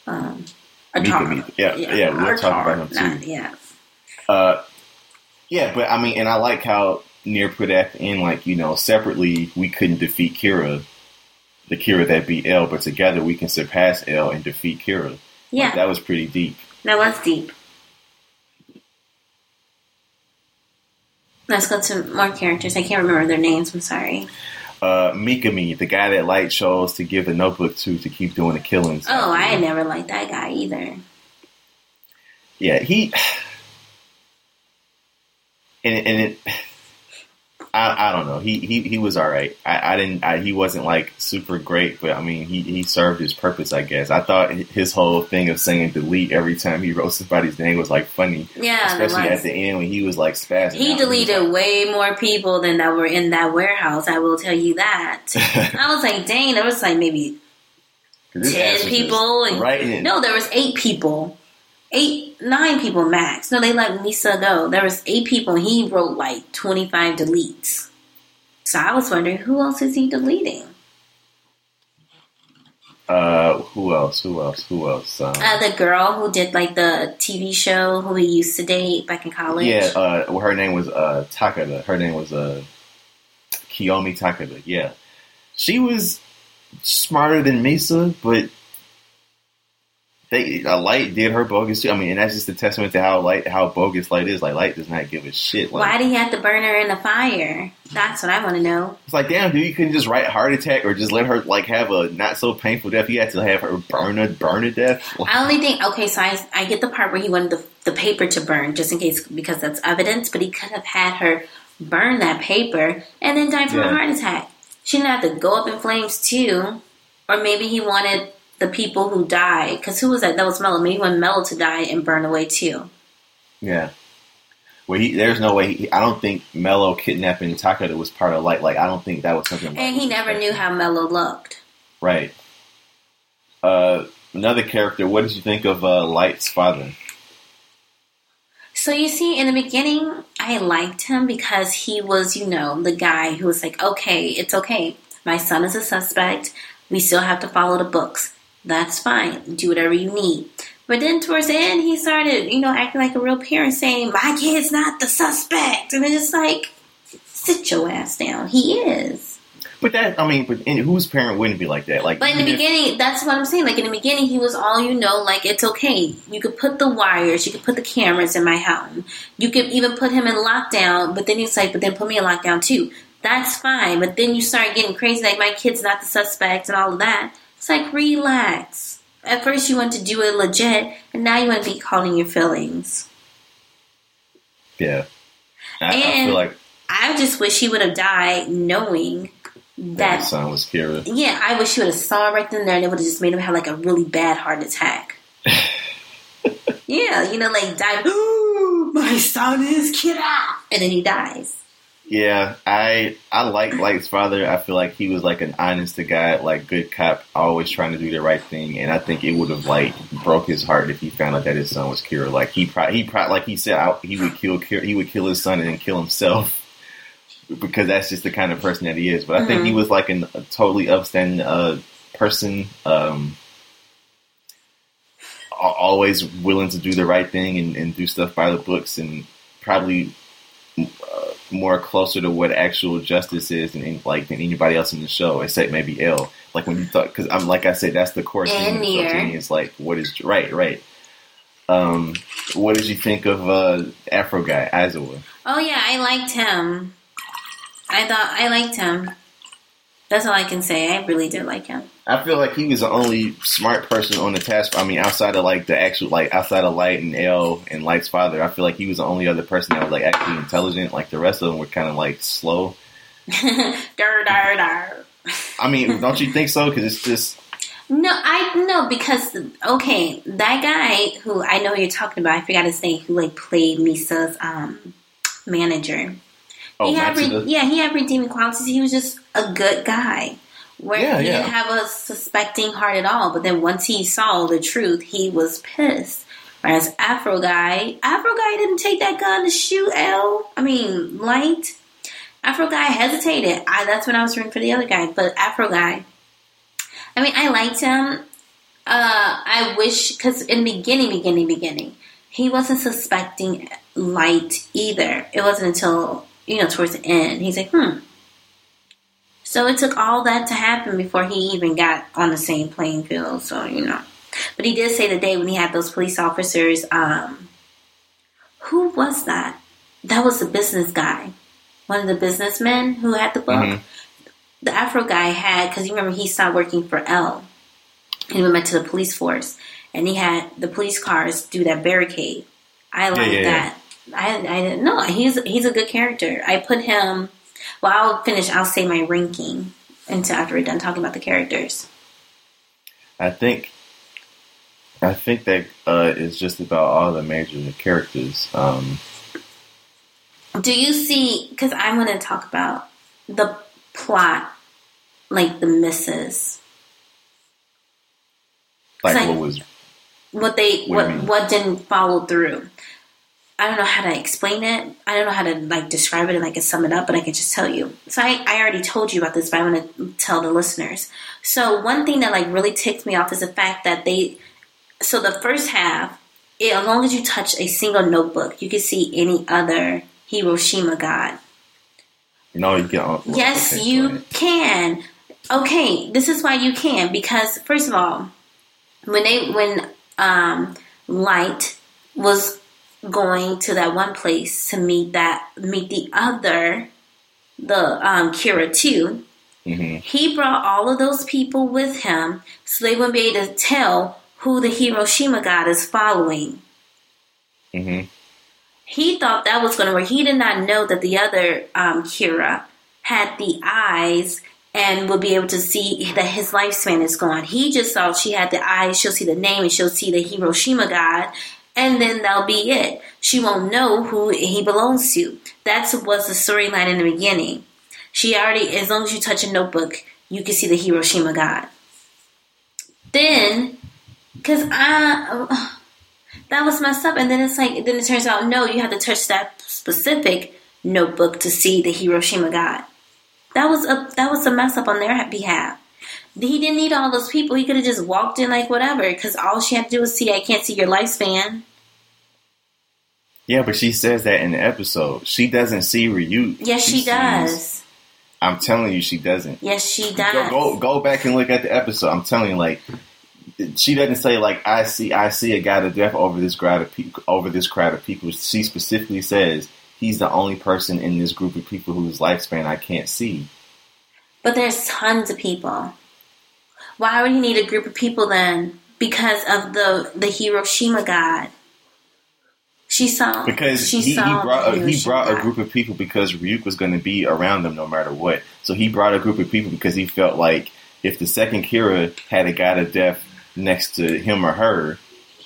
S2: um, a
S1: Mika,
S2: tar-
S1: Mika. Yeah, yeah,
S2: a
S1: we'll talk about him too.
S2: not- yeah,
S1: Uh, yeah, but I mean, and I like how Near put at the end, like you know, separately we couldn't defeat Kira, the Kira that beat L, but together we can surpass L and defeat Kira. Like,
S2: yeah,
S1: that was pretty deep.
S2: that was deep. Let's go to more characters. I can't remember their names. I'm sorry.
S1: Uh, Mikami, the guy that Light chose to give the notebook to to keep doing the killings.
S2: Oh, I never liked that guy either.
S1: Yeah, he and and it. I, I don't know. He, he he was all right. I, I didn't. I, he wasn't like super great, but I mean, he, he served his purpose. I guess. I thought his whole thing of saying delete every time he wrote somebody's name was like funny,
S2: Yeah,
S1: especially at the end when he was like spazzing.
S2: He deleted way more people than that were in that warehouse. I will tell you that. I was like, dang, there was like maybe ten people.
S1: Right.
S2: No, there was eight people. Eight, nine people max. No, they let Misa go. There was eight people, and he wrote like twenty five deletes. So I was wondering, who else is he deleting?
S1: Uh, who else? Who else? Who else? Um,
S2: Uh, the girl who did like the TV show who we used to date back in college.
S1: yeah, uh, well, her name was uh, Takada. Her name was uh, Kiyomi Takada. Yeah, she was smarter than Misa, but they uh, Light did her bogus too. I mean, and that's just a testament to how light how bogus Light is. Like Light does not give a shit. Like,
S2: Why did he have to burn her in the fire? That's what I want to know.
S1: It's like, damn, dude, you couldn't just write heart attack or just let her like have a not so painful death. You had to have her burn a burn to death. Like,
S2: I only think okay, so I, I get the part where he wanted the, the paper to burn just in case because that's evidence, but he could have had her burn that paper and then die from a heart attack. She didn't have to go up in flames too, or maybe he wanted the people who died because who was that? That was Mello. Maybe he wanted Mello to die and burn away too.
S1: yeah. Well, he, there's no way. He, I don't think Mello kidnapping Takada was part of Light. Like, I don't think that was something.
S2: And he never knew how Mello looked.
S1: Right. Uh, another character. What did you think of uh, Light's father?
S2: So you see, in the beginning, I liked him because he was, you know, the guy who was like, okay, it's okay. My son is a suspect. We still have to follow the books. That's fine. Do whatever you need. But then towards the end, he started, you know, acting like a real parent, saying, "My kid's not the suspect," and it's just like, sit your ass down. He is.
S1: But that, I mean, but in, whose parent wouldn't be like that? Like,
S2: But in the beginning, that's what I'm saying. Like in the beginning, he was all you know. Like it's okay. You could put the wires. You could put the cameras in my home. You could even put him in lockdown. But then he's like, but then put me in lockdown too. That's fine. But then you start getting crazy. Like my kid's not the suspect and all of that. It's like relax. At first you want to do it legit, and now you want to be caught in your feelings.
S1: yeah. I, I
S2: And-
S1: feel like
S2: I just wish he would have died knowing
S1: that son was Kira.
S2: Yeah, I wish he would have saw right then and there, and it would have just made him have like a really bad heart attack. yeah, you know, like die. my son is Kira, and then he dies.
S1: Yeah, I I like Light's father. I feel like he was like an honest to God, like good cop, always trying to do the right thing. And I think it would have like broke his heart if he found out that his son was Kira. Like he probably he probably like he said I, he would kill he would kill his son and then kill himself because that's just the kind of person that he is. But I think he
S2: Mhm.
S1: was like an, a totally upstanding uh, person. Um, always willing to do the right thing and, and do stuff by the books and probably more closer to what actual justice is than any- like than anybody else in the show except maybe L. Like when you thought because I'm like I said that's the core thing
S2: And
S1: of the show to me is like what is right right. Um, what did you think of uh, Afro guy Aizawa?
S2: Oh yeah, I liked him. I thought I liked him. That's all I can say. I really did like him.
S1: I feel like he was the only smart person on the task. I mean, outside of like the actual, like outside of Light and L and Light's father, I feel like he was the only other person that was like actually intelligent. Like the rest of them were kind of like slow.
S2: dar dar dar.
S1: I mean, don't you think so? Because it's just
S2: No, I no because okay, that guy who I know you're talking about, I forgot his name, who like played Misa's um manager.
S1: oh,
S2: he had re- yeah, he had redeeming qualities. He was just a good guy. Where
S1: Yeah,
S2: he
S1: yeah.
S2: didn't have a suspecting heart at all. But then once he saw the truth, he was pissed. Whereas Afro guy, Afro guy didn't take that gun to shoot L. I mean, light. Afro guy hesitated. I that's when I was rooting for the other guy. But Afro guy, I mean, I liked him. Uh, I wish because in the beginning, beginning, beginning, he wasn't suspecting light either. It wasn't until you know towards the end he's like, hmm. So it took all that to happen before he even got on the same playing field. So you know, but he did say the day when he had those police officers. Um, who was that? That was the business guy, one of the businessmen who had the book.
S1: Mhm.
S2: The Afro guy had because you remember he stopped working for L and he went back to the police force, and he had the police cars do that barricade. I like
S1: yeah, yeah.
S2: that. I I didn't know he's he's a good character. I put him. Well, I'll finish. I'll say my ranking until after we're done talking about the characters.
S1: I think, I think that uh, is just about all the major characters. Um,
S2: Do you see? Because I want to talk about the plot, like the misses,
S1: like
S2: Like-
S1: what was
S2: what they
S1: What
S2: what what didn't follow through. I don't know how to explain it. I don't know how to like describe it and I can sum it up, but I can just tell you. So I, I already told you about this, but I want to tell the listeners. So one thing that like really ticked me off is the fact that they so the first half, it, as long as you touch a single notebook, you can see any other Hiroshima god.
S1: no, you can.
S2: Yes,
S1: okay,
S2: you can. Okay, this is why you can because first of all, when they when um Light was going to that one place to meet that meet the other the um Kira too,
S1: Mhm.
S2: he brought all of those people with him so they wouldn't be able to tell who the Hiroshima god is following.
S1: Mhm.
S2: He thought that was going to work. He did not know that the other um, Kira had the eyes and would be able to see that his lifespan is gone. He just thought she had the eyes, she'll see the name, and she'll see the Hiroshima god, and then that'll be it. She won't know who he belongs to. That's was the storyline in the beginning. She already, as long as you touch a notebook, you can see the Hiroshima god. Then, because I that was messed up. And then it's like, then it turns out, no, you have to touch that specific notebook to see the Hiroshima god. That was a that was a mess up on their behalf. He didn't need all those people. He could have just walked in like whatever, because all she had to do was see, I can't see your lifespan.
S1: Yeah, but she says that in the episode. She doesn't see Ryu.
S2: Yes, she,
S1: sees-
S2: does.
S1: I'm telling you, she doesn't.
S2: Yes, she
S1: Go,
S2: does.
S1: go go back and look at the episode. I'm telling you, like she doesn't say like I see I see a guy to death over this crowd of people over this crowd of people. She specifically says he's the only person in this group of people whose lifespan I can't see.
S2: But there's tons of people. Why would he need a group of people then? Because of the the Hiroshima god. She saw
S1: Because
S2: she
S1: he, he brought a, he brought a group of people because Ryuk was going to be around them no matter what. So he brought a group of people because he felt like if the second Kira had a guy to death next to him or her,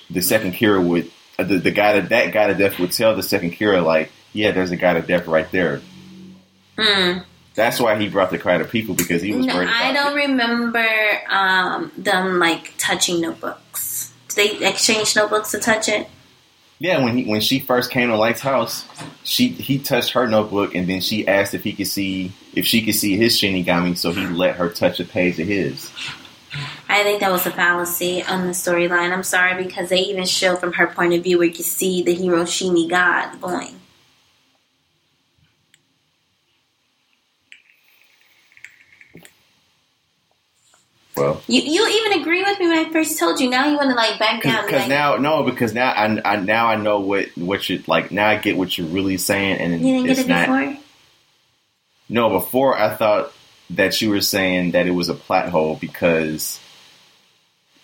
S1: the second Kira would the, the guy that that guy to death would tell the second Kira like, yeah, there's a guy to death right there.
S2: Hmm.
S1: That's why he brought the crowd of people because he was
S2: No,
S1: worried.
S2: I don't remember um, them like touching notebooks. Did they exchange notebooks to touch it?
S1: Yeah, when he when she first came to Light's house, she he touched her notebook and then she asked if he could see if she could see his Shinigami, so he let her touch a page of his.
S2: I think that was a fallacy on the storyline. I'm sorry because they even show from her point of view where you can see the Hiroshima God going.
S1: Well,
S2: You you even agree with me when I first told you. Now you want to like back down.
S1: because
S2: like,
S1: now no, because now I, I now I know what what you like. Now I get what you're really saying, and
S2: you didn't get
S1: it's
S2: it
S1: not.
S2: before.
S1: No, before I thought that you were saying that it was a plot hole because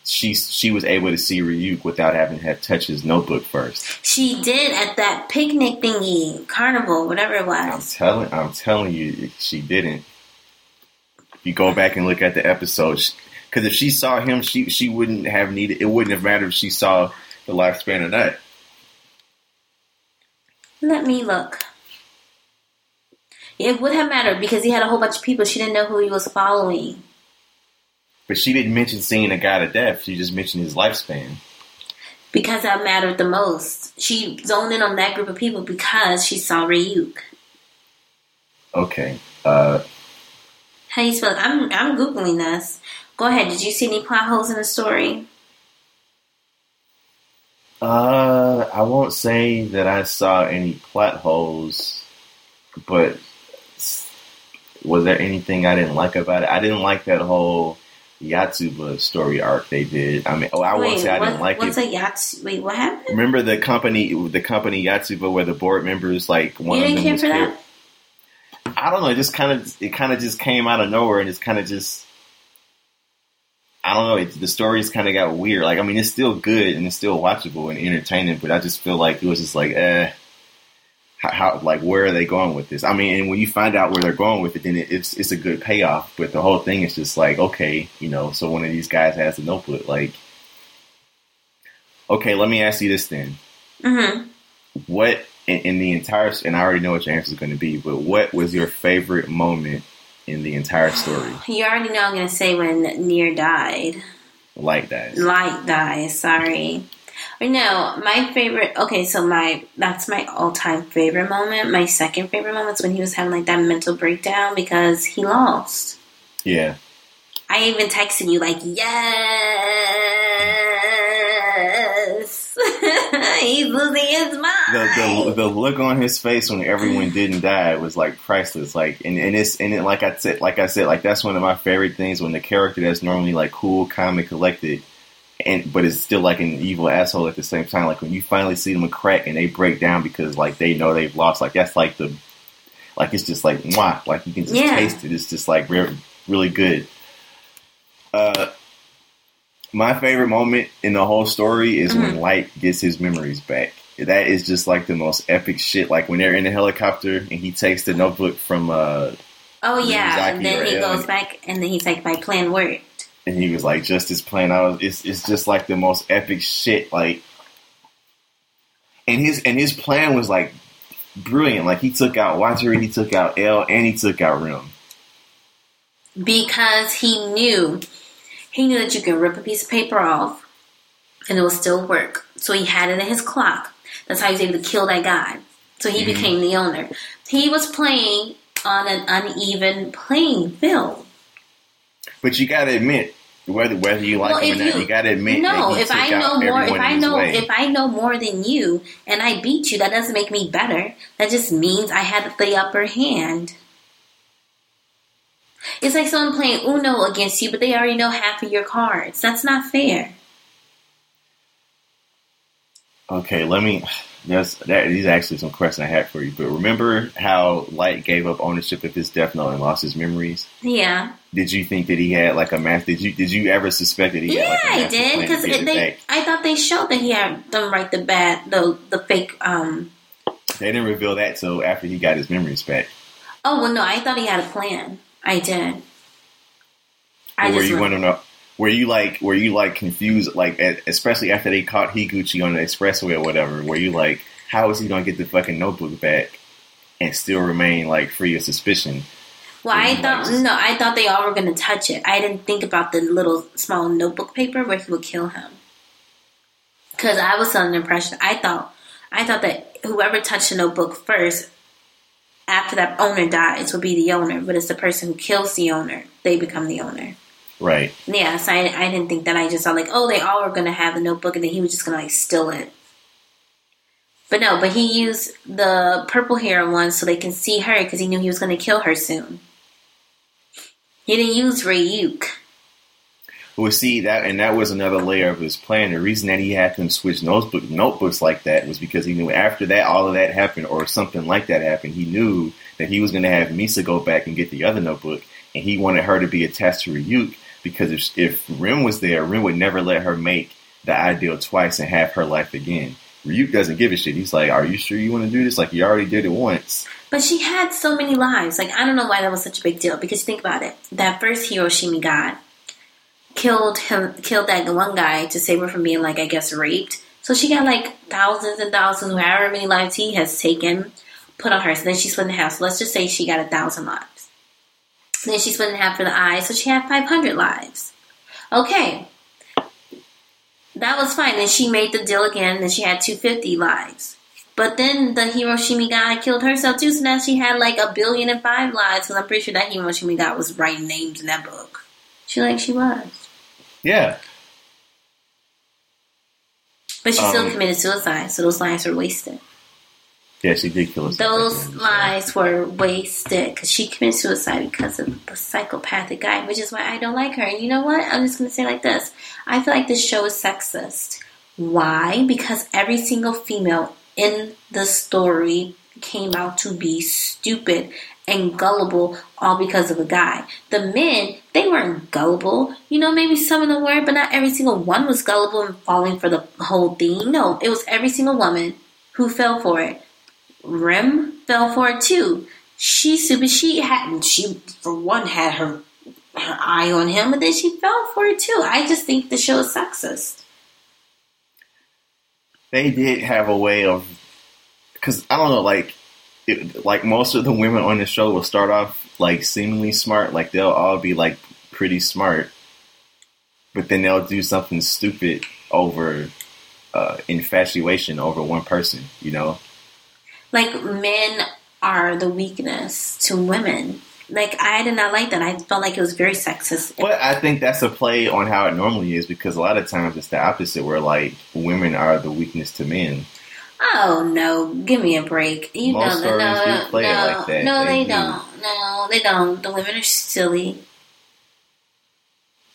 S1: she she was able to see Ryuk without having to have touch his notebook first.
S2: She did at that picnic thingy, carnival, whatever it was.
S1: I'm telling I'm telling you, she didn't. You go back and look at the episode, because if she saw him, she she wouldn't have needed. It wouldn't have mattered if she saw the lifespan of that.
S2: Let me look. It would have mattered because he had a whole bunch of people. She didn't know who he was following.
S1: But she didn't mention seeing a guy to death. She just mentioned his lifespan.
S2: Because that mattered the most. She zoned in on that group of people because she saw Ryuk.
S1: Okay. Uh,
S2: How you spell it? I'm I'm googling this. Go ahead. Did you see any plot holes in the story?
S1: uh, I won't say that I saw any plot holes, but was there anything I didn't like about it? I didn't like that whole Yotsuba story arc they did. I mean, oh, I won't say I
S2: what-
S1: didn't like it.
S2: what's a Yats? Wait, what happened?
S1: Remember the company, the company Yotsuba, where the board members like one
S2: you
S1: of
S2: didn't
S1: them
S2: care
S1: was
S2: for
S1: killed? I don't know. It just kind of it kind of just came out of nowhere, and it's kind of just I don't know. It, the stories kind of got weird. Like I mean, it's still good and it's still watchable and entertaining, but I just feel like it was just like eh. How, how like where are they going with this? I mean, and when you find out where they're going with it, then it, it's it's a good payoff. But the whole thing is just like okay, you know. So one of these guys has a notebook. Like, okay, let me ask you this then:
S2: Mm-hmm.
S1: what in, in the entire and I already know what your answer is going to be, but what was your favorite moment in the entire story?
S2: You already know I'm gonna say when Near died.
S1: Light that.
S2: Light dies. Sorry. Or no, my favorite. Okay, so my that's my all-time favorite moment. My second favorite moment is when he was having like that mental breakdown because he lost.
S1: Yeah.
S2: I even texted you like, yes, he's losing his mind.
S1: The, the the look on his face when everyone didn't die was like priceless. Like and, and it's and it, like I said like I said like that's one of my favorite things when the character that's normally like cool, calm, and collected, and but is still like an evil asshole at the same time. Like when you finally see them crack and they break down because like they know they've lost. Like that's like the like it's just like mwah, like you can just
S2: Yeah.
S1: taste it. It's just like re- really good. Uh, my favorite moment in the whole story is when Light gets his memories back. That is just like the most epic shit. Like when they're in the helicopter and he takes the notebook from uh
S2: oh yeah, and then he goes back and then he's like, my plan worked.
S1: and he was like just his plan. I was it's it's just like the most epic shit. Like and his and his plan was like brilliant. Like he took out Watari, he took out L, and he took out Rem.
S2: because he knew he knew that you can rip a piece of paper off and it will still work. So he had it in his clock. That's how he was able to kill that guy. So he mm-hmm. became the owner. He was playing on an uneven playing field.
S1: But you gotta admit, whether whether you like
S2: Well,
S1: him or not,
S2: you-
S1: you, gotta admit
S2: no,
S1: that he
S2: if I know more, if I know,
S1: way.
S2: if I know more than you and I beat you, that doesn't make me better. That just means I had the upper hand. It's like someone playing Uno against you, but they already know half of your cards. That's not fair.
S1: Okay, let me. That's that. These are actually some questions I had for you. But remember how Light gave up ownership of his Death Note and lost his memories?
S2: Yeah,
S1: Did you think that he had like a math? Did you did you ever suspect that he
S2: yeah,
S1: had like a
S2: I did because they.
S1: back?
S2: I thought they showed that he had them write the bad, the the fake. Um.
S1: They didn't reveal that till after he got his memories back.
S2: Oh well, no, I thought he had a plan. I did. I
S1: were
S2: just
S1: you
S2: went-
S1: uh, Were you like were you like confused? Like especially after they caught Higuchi on the expressway or whatever. Were you like, how is he gonna get the fucking notebook back? and still remain like free of suspicion.
S2: Well, I thought
S1: much.
S2: no, I thought they all were going to touch it. I didn't think about the little small notebook paper where he would kill him. Because I was under the impression, I thought, I thought that whoever touched the notebook first, after that owner dies, will be the owner. But it's the person who kills the owner; they become the owner.
S1: Right.
S2: Yeah, so I, I didn't think that. I just thought like, oh, they all were going to have the notebook, and then he was just going to like steal it. But no, but he used the purple hair one so they can see her because he knew he was going to kill her soon. He didn't use Ryuk.
S1: Well, see that, and that was another layer of his plan. The reason that he had them switch notebook notebooks like that was because he knew after that, all of that happened, or something like that happened. He knew that he was going to have Misa go back and get the other notebook, and he wanted her to be attached to Ryuk because if if Rem was there, Rem would never let her make the ideal twice and have her life again. Ryuk doesn't give a shit. He's like, "Are you sure you want to do this? Like you already did it once."
S2: But she had so many lives. Like, I don't know why that was such a big deal. Because think about it. That first Hiroshima god killed him, killed that one guy to save her from being, like, I guess, raped. So she got, like, thousands and thousands, however many lives he has taken, put on her. So then she split in half. So let's just say she got a thousand lives. then she split in half for the eyes. So she had 500 lives. Okay. That was fine. Then she made the deal again. Then she had 250 lives. But then the Hiroshima guy killed herself too, so now she had like a billion and five lives. Because I'm pretty sure that Hiroshima guy was writing names in that book. She like she was,
S1: Yeah,
S2: but she still
S1: Um,
S2: committed suicide. So those lives were wasted.
S1: yeah, she did kill herself.
S2: Those lives were wasted because she committed suicide because of the psychopathic guy, which is why I don't like her. And you know what? I'm just gonna say like this: I feel like this show is sexist. Why? Because every single female in the story came out to be stupid and gullible all because of a guy. The men, they weren't gullible. You know, maybe some of them were, but not every single one was gullible and falling for the whole thing. No, it was every single woman who fell for it. Rem fell for it too. She super She hadn't. She for one had her her eye on him, but then she fell for it too. I just think the show is sexist.
S1: they did have a way of because I don't know, like it, like most of the women on the show will start off like seemingly smart, like they'll all be like pretty smart, but then they'll do something stupid over uh, infatuation over one person, you know.
S2: Like men are the weakness to women. Like I did not like that. I felt like it was very sexist.
S1: But I think that's a play on how it normally is because a lot of times it's the opposite, where like women are the weakness to men.
S2: Oh no, give me a break. You
S1: Most
S2: know, no, no,
S1: do play it
S2: no,
S1: like that.
S2: no,
S1: They
S2: they,
S1: do.
S2: don't. No, they don't. The women are silly.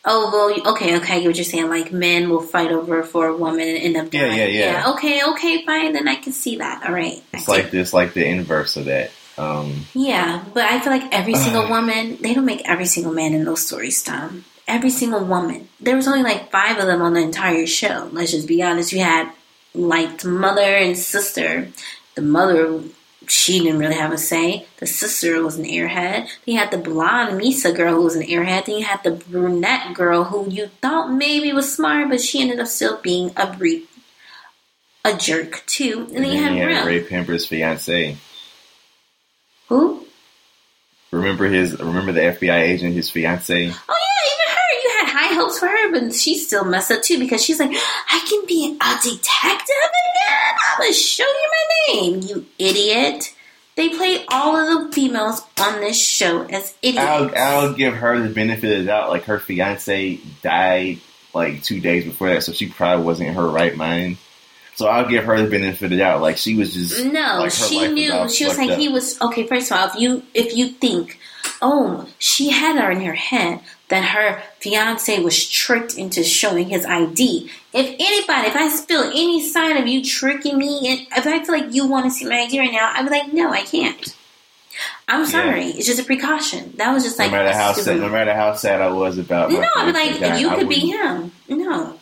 S2: Oh well, okay, okay. I get what you're saying. Like men will fight over for a woman and end up
S1: Yeah,
S2: dying.
S1: yeah, yeah.
S2: Okay, okay, fine. Then I can see that. All right.
S1: It's
S2: see.
S1: like this, like the inverse of that. Um,
S2: Yeah, but I feel like every single woman, they don't make every single man in those stories dumb. Every single woman. There was only like five of them on the entire show. Let's just be honest. You had like the mother and sister. The mother, she didn't really have a say. The sister was an airhead. Then you had the blonde Misa girl who was an airhead. Then you had the brunette girl who you thought maybe was smart, but she ended up still being a bre- a jerk too. And,
S1: and
S2: then you had
S1: had Raye Penber's fiance.
S2: Who?
S1: Remember his? Remember the FBI agent, his fiance?
S2: Oh yeah, even her. You had high hopes for her, but she still messed up too because she's like, I can be a detective again. I'm gonna show you my name, you idiot. They play all of the females on this show as idiots.
S1: I'll, I'll give her the benefit of the doubt. Like her fiance died like two days before that, so she probably wasn't in her right mind. So I'll give her the benefit of the doubt. Like she was just
S2: no,
S1: like,
S2: she knew.
S1: all
S2: she was like
S1: up.
S2: he was okay. First of all, if you if you think, oh, she had her in her head that her fiance was tricked into showing his ID. If anybody, if I feel any sign of you tricking me, and if I feel like you want to see my ID right now, I'd be like, no, I can't. I'm sorry. It's just a precaution. That was just like No
S1: matter how
S2: stupid.
S1: sad, no matter how sad I was about
S2: No, I'd be like, you
S1: I
S2: could be
S1: wouldn't-
S2: him. No.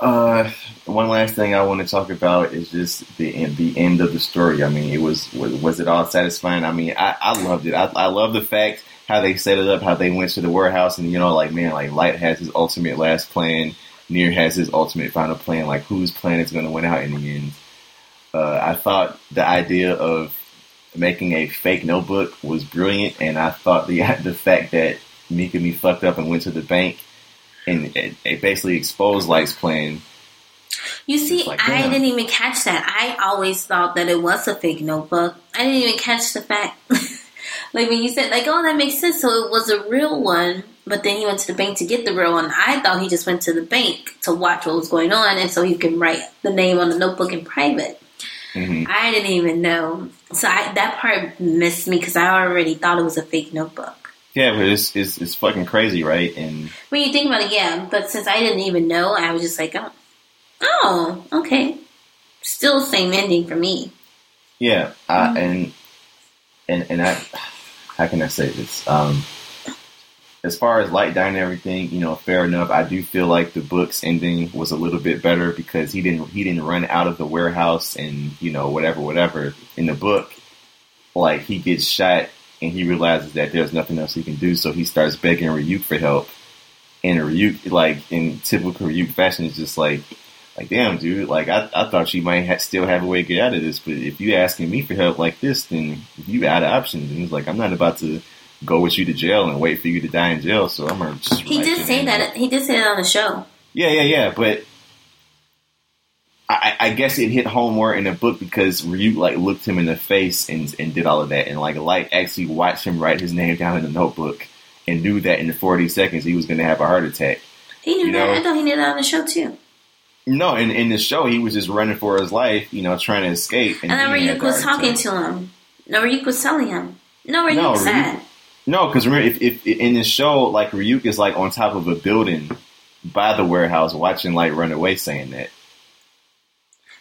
S1: Uh, one last thing I want to talk about is just the the end of the story. I mean, it was was, it all satisfying? I mean, I, I loved it. I, I love the fact how they set it up, how they went to the warehouse, and you know, like man, like Light has his ultimate last plan, Near has his ultimate final plan. Like whose plan is going to win out in the end? Uh, I thought the idea of making a fake notebook was brilliant, and I thought the the fact that Mikami fucked up and went to the bank and it, it basically exposed Light's plan.
S2: You see,
S1: like,
S2: I didn't even catch that. I always thought that it was a fake notebook. I didn't even catch the fact. like when you said, like, oh, that makes sense. So it was a real one, but then he went to the bank to get the real one. I thought he just went to the bank to watch what was going on, and so he can write the name on the notebook in private.
S1: hmm
S2: I didn't even know. So I, that part missed me because I already thought it was a fake notebook.
S1: Yeah, but it's, it's it's fucking crazy, right? And
S2: When you think about it, yeah. But since I didn't even know, I was just like, oh, oh okay. Still same ending for me.
S1: yeah, I,
S2: Mhm.
S1: and and and I, how can I say this? Um, as far as Light dying and everything, you know, fair enough. I do feel like the book's ending was a little bit better because he didn't he didn't run out of the warehouse and you know whatever whatever in the book. Like he gets shot and he realizes that there's nothing else he can do, so he starts begging Ryuk for help. And Ryuk, like in typical Ryuk fashion, is just like, like damn, dude. Like I, I thought you might ha- still have a way to get out of this, but if you asking me for help like this, then you out of options. And he's like, I'm not about to go with you to jail and wait for you to die in jail. So I'm gonna. Just
S2: He did say that. He did say that on the show.
S1: yeah, yeah, yeah. But I, I guess it hit home more in the book because Ryuk like looked him in the face and and did all of that, and like Light actually watched him write his name down in the notebook and knew that in the 40 seconds he was going to have a heart attack.
S2: He knew
S1: You
S2: that.
S1: know-
S2: I thought he knew that on the show too.
S1: No, in in the show he was just running for his life, you know, trying to escape.
S2: And then
S1: he
S2: Ryuk was talking to him. No, Ryuk was telling him. No, Ryuk
S1: No,
S2: said.
S1: Ryuk- No, because remember, if, if in the show, like Ryuk is like on top of a building by the warehouse, watching Light run away, saying that.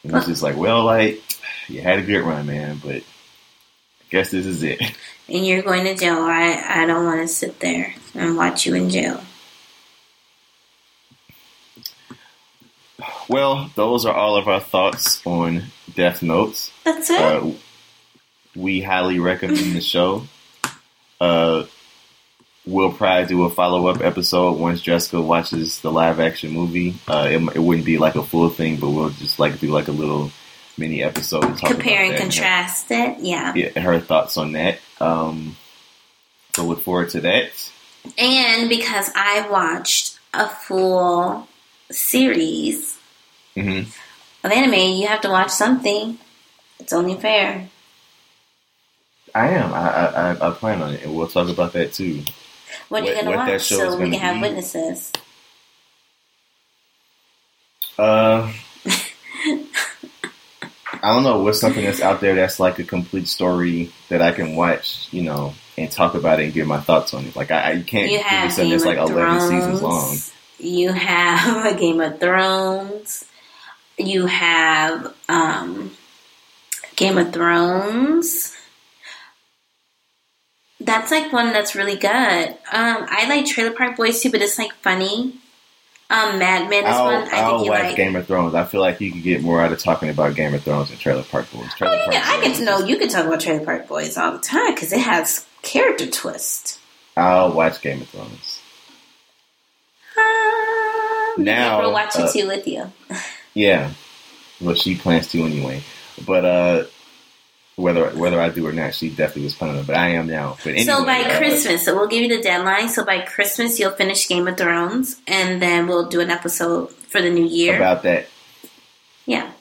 S1: And it's just like, well, like you had a good run, man, but I guess this is it.
S2: And you're going to jail. I, I don't want to sit there and watch you in jail.
S1: Well, those are all of our thoughts on Death Notes.
S2: That's it.
S1: Uh, we highly recommend the show. Uh, we'll probably do a follow up episode once Jessica watches the live action movie. Uh, it, it wouldn't be like a full thing, but we'll just like do like a little mini episode.
S2: Compare and contrast it. Yeah.
S1: her, yeah, her thoughts on that. Um, so look forward to that.
S2: And because I watched a full series
S1: hmm
S2: of anime, you have to watch something. It's only fair.
S1: I am. I, I I plan on it, and we'll talk about that too.
S2: What, are you
S1: What-
S2: going to
S1: what that
S2: watch
S1: show
S2: so we
S1: gonna
S2: can have
S1: be.
S2: witnesses?
S1: Uh, I don't know what's something that's out there that's like a complete story that I can watch, you know, and talk about it and give my thoughts on it. Like I, I you can't
S2: You have
S1: something
S2: Game
S1: that's like eleven
S2: Thrones.
S1: seasons long.
S2: You have a Game of Thrones. You have um, Game of Thrones. That's like one that's really good. Um, I like Trailer Park Boys too, but it's like funny. Um, Mad Men is
S1: I'll,
S2: one I
S1: I'll
S2: think you
S1: watch
S2: like.
S1: Game of Thrones. I feel like you could get more out of talking about Game of Thrones than Trailer Park Boys. Trailer
S2: Oh,
S1: Park
S2: can, I get to know you can talk about Trailer Park Boys all the time because it has character twist.
S1: I'll watch Game of Thrones.
S2: Um,
S1: Now,
S2: we'll watch it
S1: uh,
S2: too with you.
S1: Yeah, well, she plans to anyway. But uh, whether whether I do or not, she definitely was planning. on it, But I am now. But anyway,
S2: so by
S1: uh,
S2: Christmas, so we'll give you the deadline. So by Christmas, you'll finish Game of Thrones, and then we'll do an episode for the new year.
S1: about that.
S2: yeah.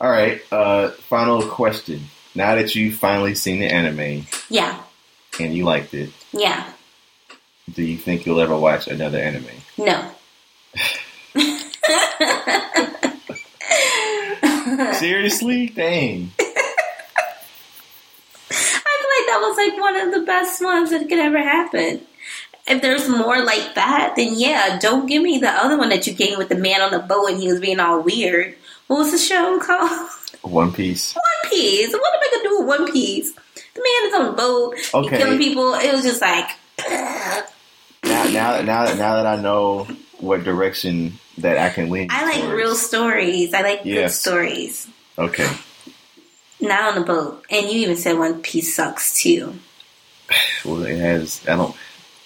S1: All right. Uh, final question. Now that you've finally seen the anime
S2: Yeah.
S1: and you liked it,
S2: Yeah.
S1: do you think you'll ever watch another anime?
S2: No.
S1: Seriously? Dang.
S2: I feel like that was like one of the best ones that could ever happen. If there's more like that, then yeah, don't give me the other one that you gave with the man on the boat and he was being all weird. What was the show called?
S1: One Piece.
S2: One Piece. What am I gonna do with One Piece? The man is on the boat,
S1: Okay.
S2: killing people. It was just like,
S1: Now, now, now, now that I know what direction that I can lean.
S2: I like
S1: towards.
S2: real stories. I like good stories.
S1: Okay.
S2: Not on the boat. And you even said One Piece sucks too.
S1: Well, it has. I don't.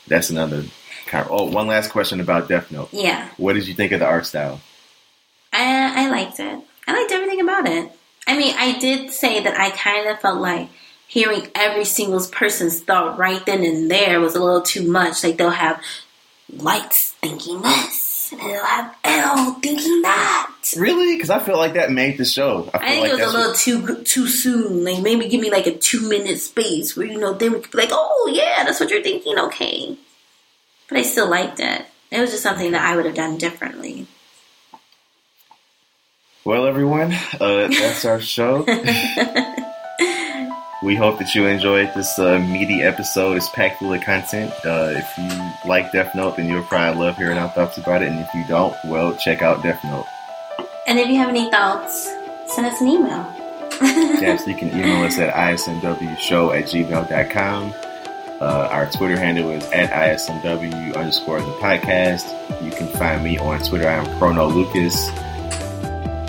S1: That's another. kind- Oh, one last question about Death Note.
S2: Yeah,
S1: What did you think of the art style?
S2: I I liked it. I liked everything about it. I mean, I did say that I kind of felt like hearing every single person's thought right then and there was a little too much. Like they'll have lights thinking this, and they'll have L thinking that.
S1: Really? Because I feel like that made the show.
S2: I, I think
S1: like
S2: it was a little too too soon. Like maybe give me like a two minute space where you know they would be like, "Oh yeah, that's what you're thinking." Okay, but I still liked it. It was just something that I would have done differently.
S1: Well, everyone, uh, that's our show. we hope that you enjoyed this uh, meaty episode. It's packed full of content. Uh, if you like Death Note, then you'll probably love hearing our thoughts about it. And if you don't, well, check out Death Note.
S2: And if you have any thoughts, send us an email.
S1: yes, you can email us at ismwshow at gmail.com. Uh, our Twitter handle is at ismw underscore the podcast. You can find me on Twitter. I am Chrono Lucas.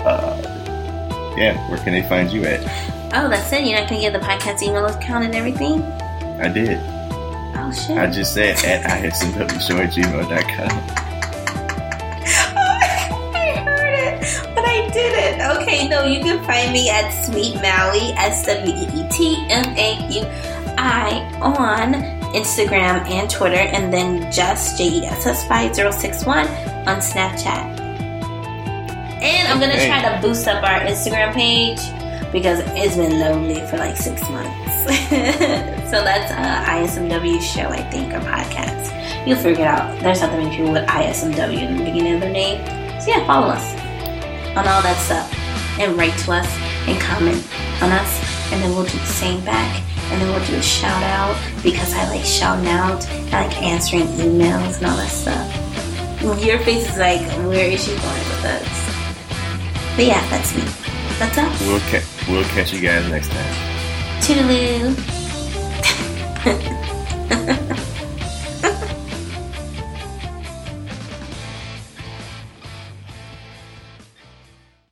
S1: Uh, yeah, where can they find you at?
S2: Oh, that's it. You're not gonna get the podcast email account and everything.
S1: I did.
S2: Oh shit!
S1: I just said at ismwshow at gmail.com.
S2: Oh, I heard it, but I did it. Okay, no, you can find me at Sweet Maui, S W E E T M A U I, on Instagram and Twitter, and then just J E S S 5061 on Snapchat. And I'm gonna try to boost up our Instagram page because it's been lonely for like six months. so that's uh, ISMW show, I think, or podcast. You'll figure it out. There's not that many people with ISMW in the beginning of their name. So yeah, follow us on all that stuff and write to us and comment on us, and then we'll do the same back. And then we'll do a shout out because I like shouting out. I like answering emails and all that stuff. Your face is like, where is she going with us? But yeah, that's me. That's us.
S1: Ca- We'll catch you guys next time.
S2: Toodaloo.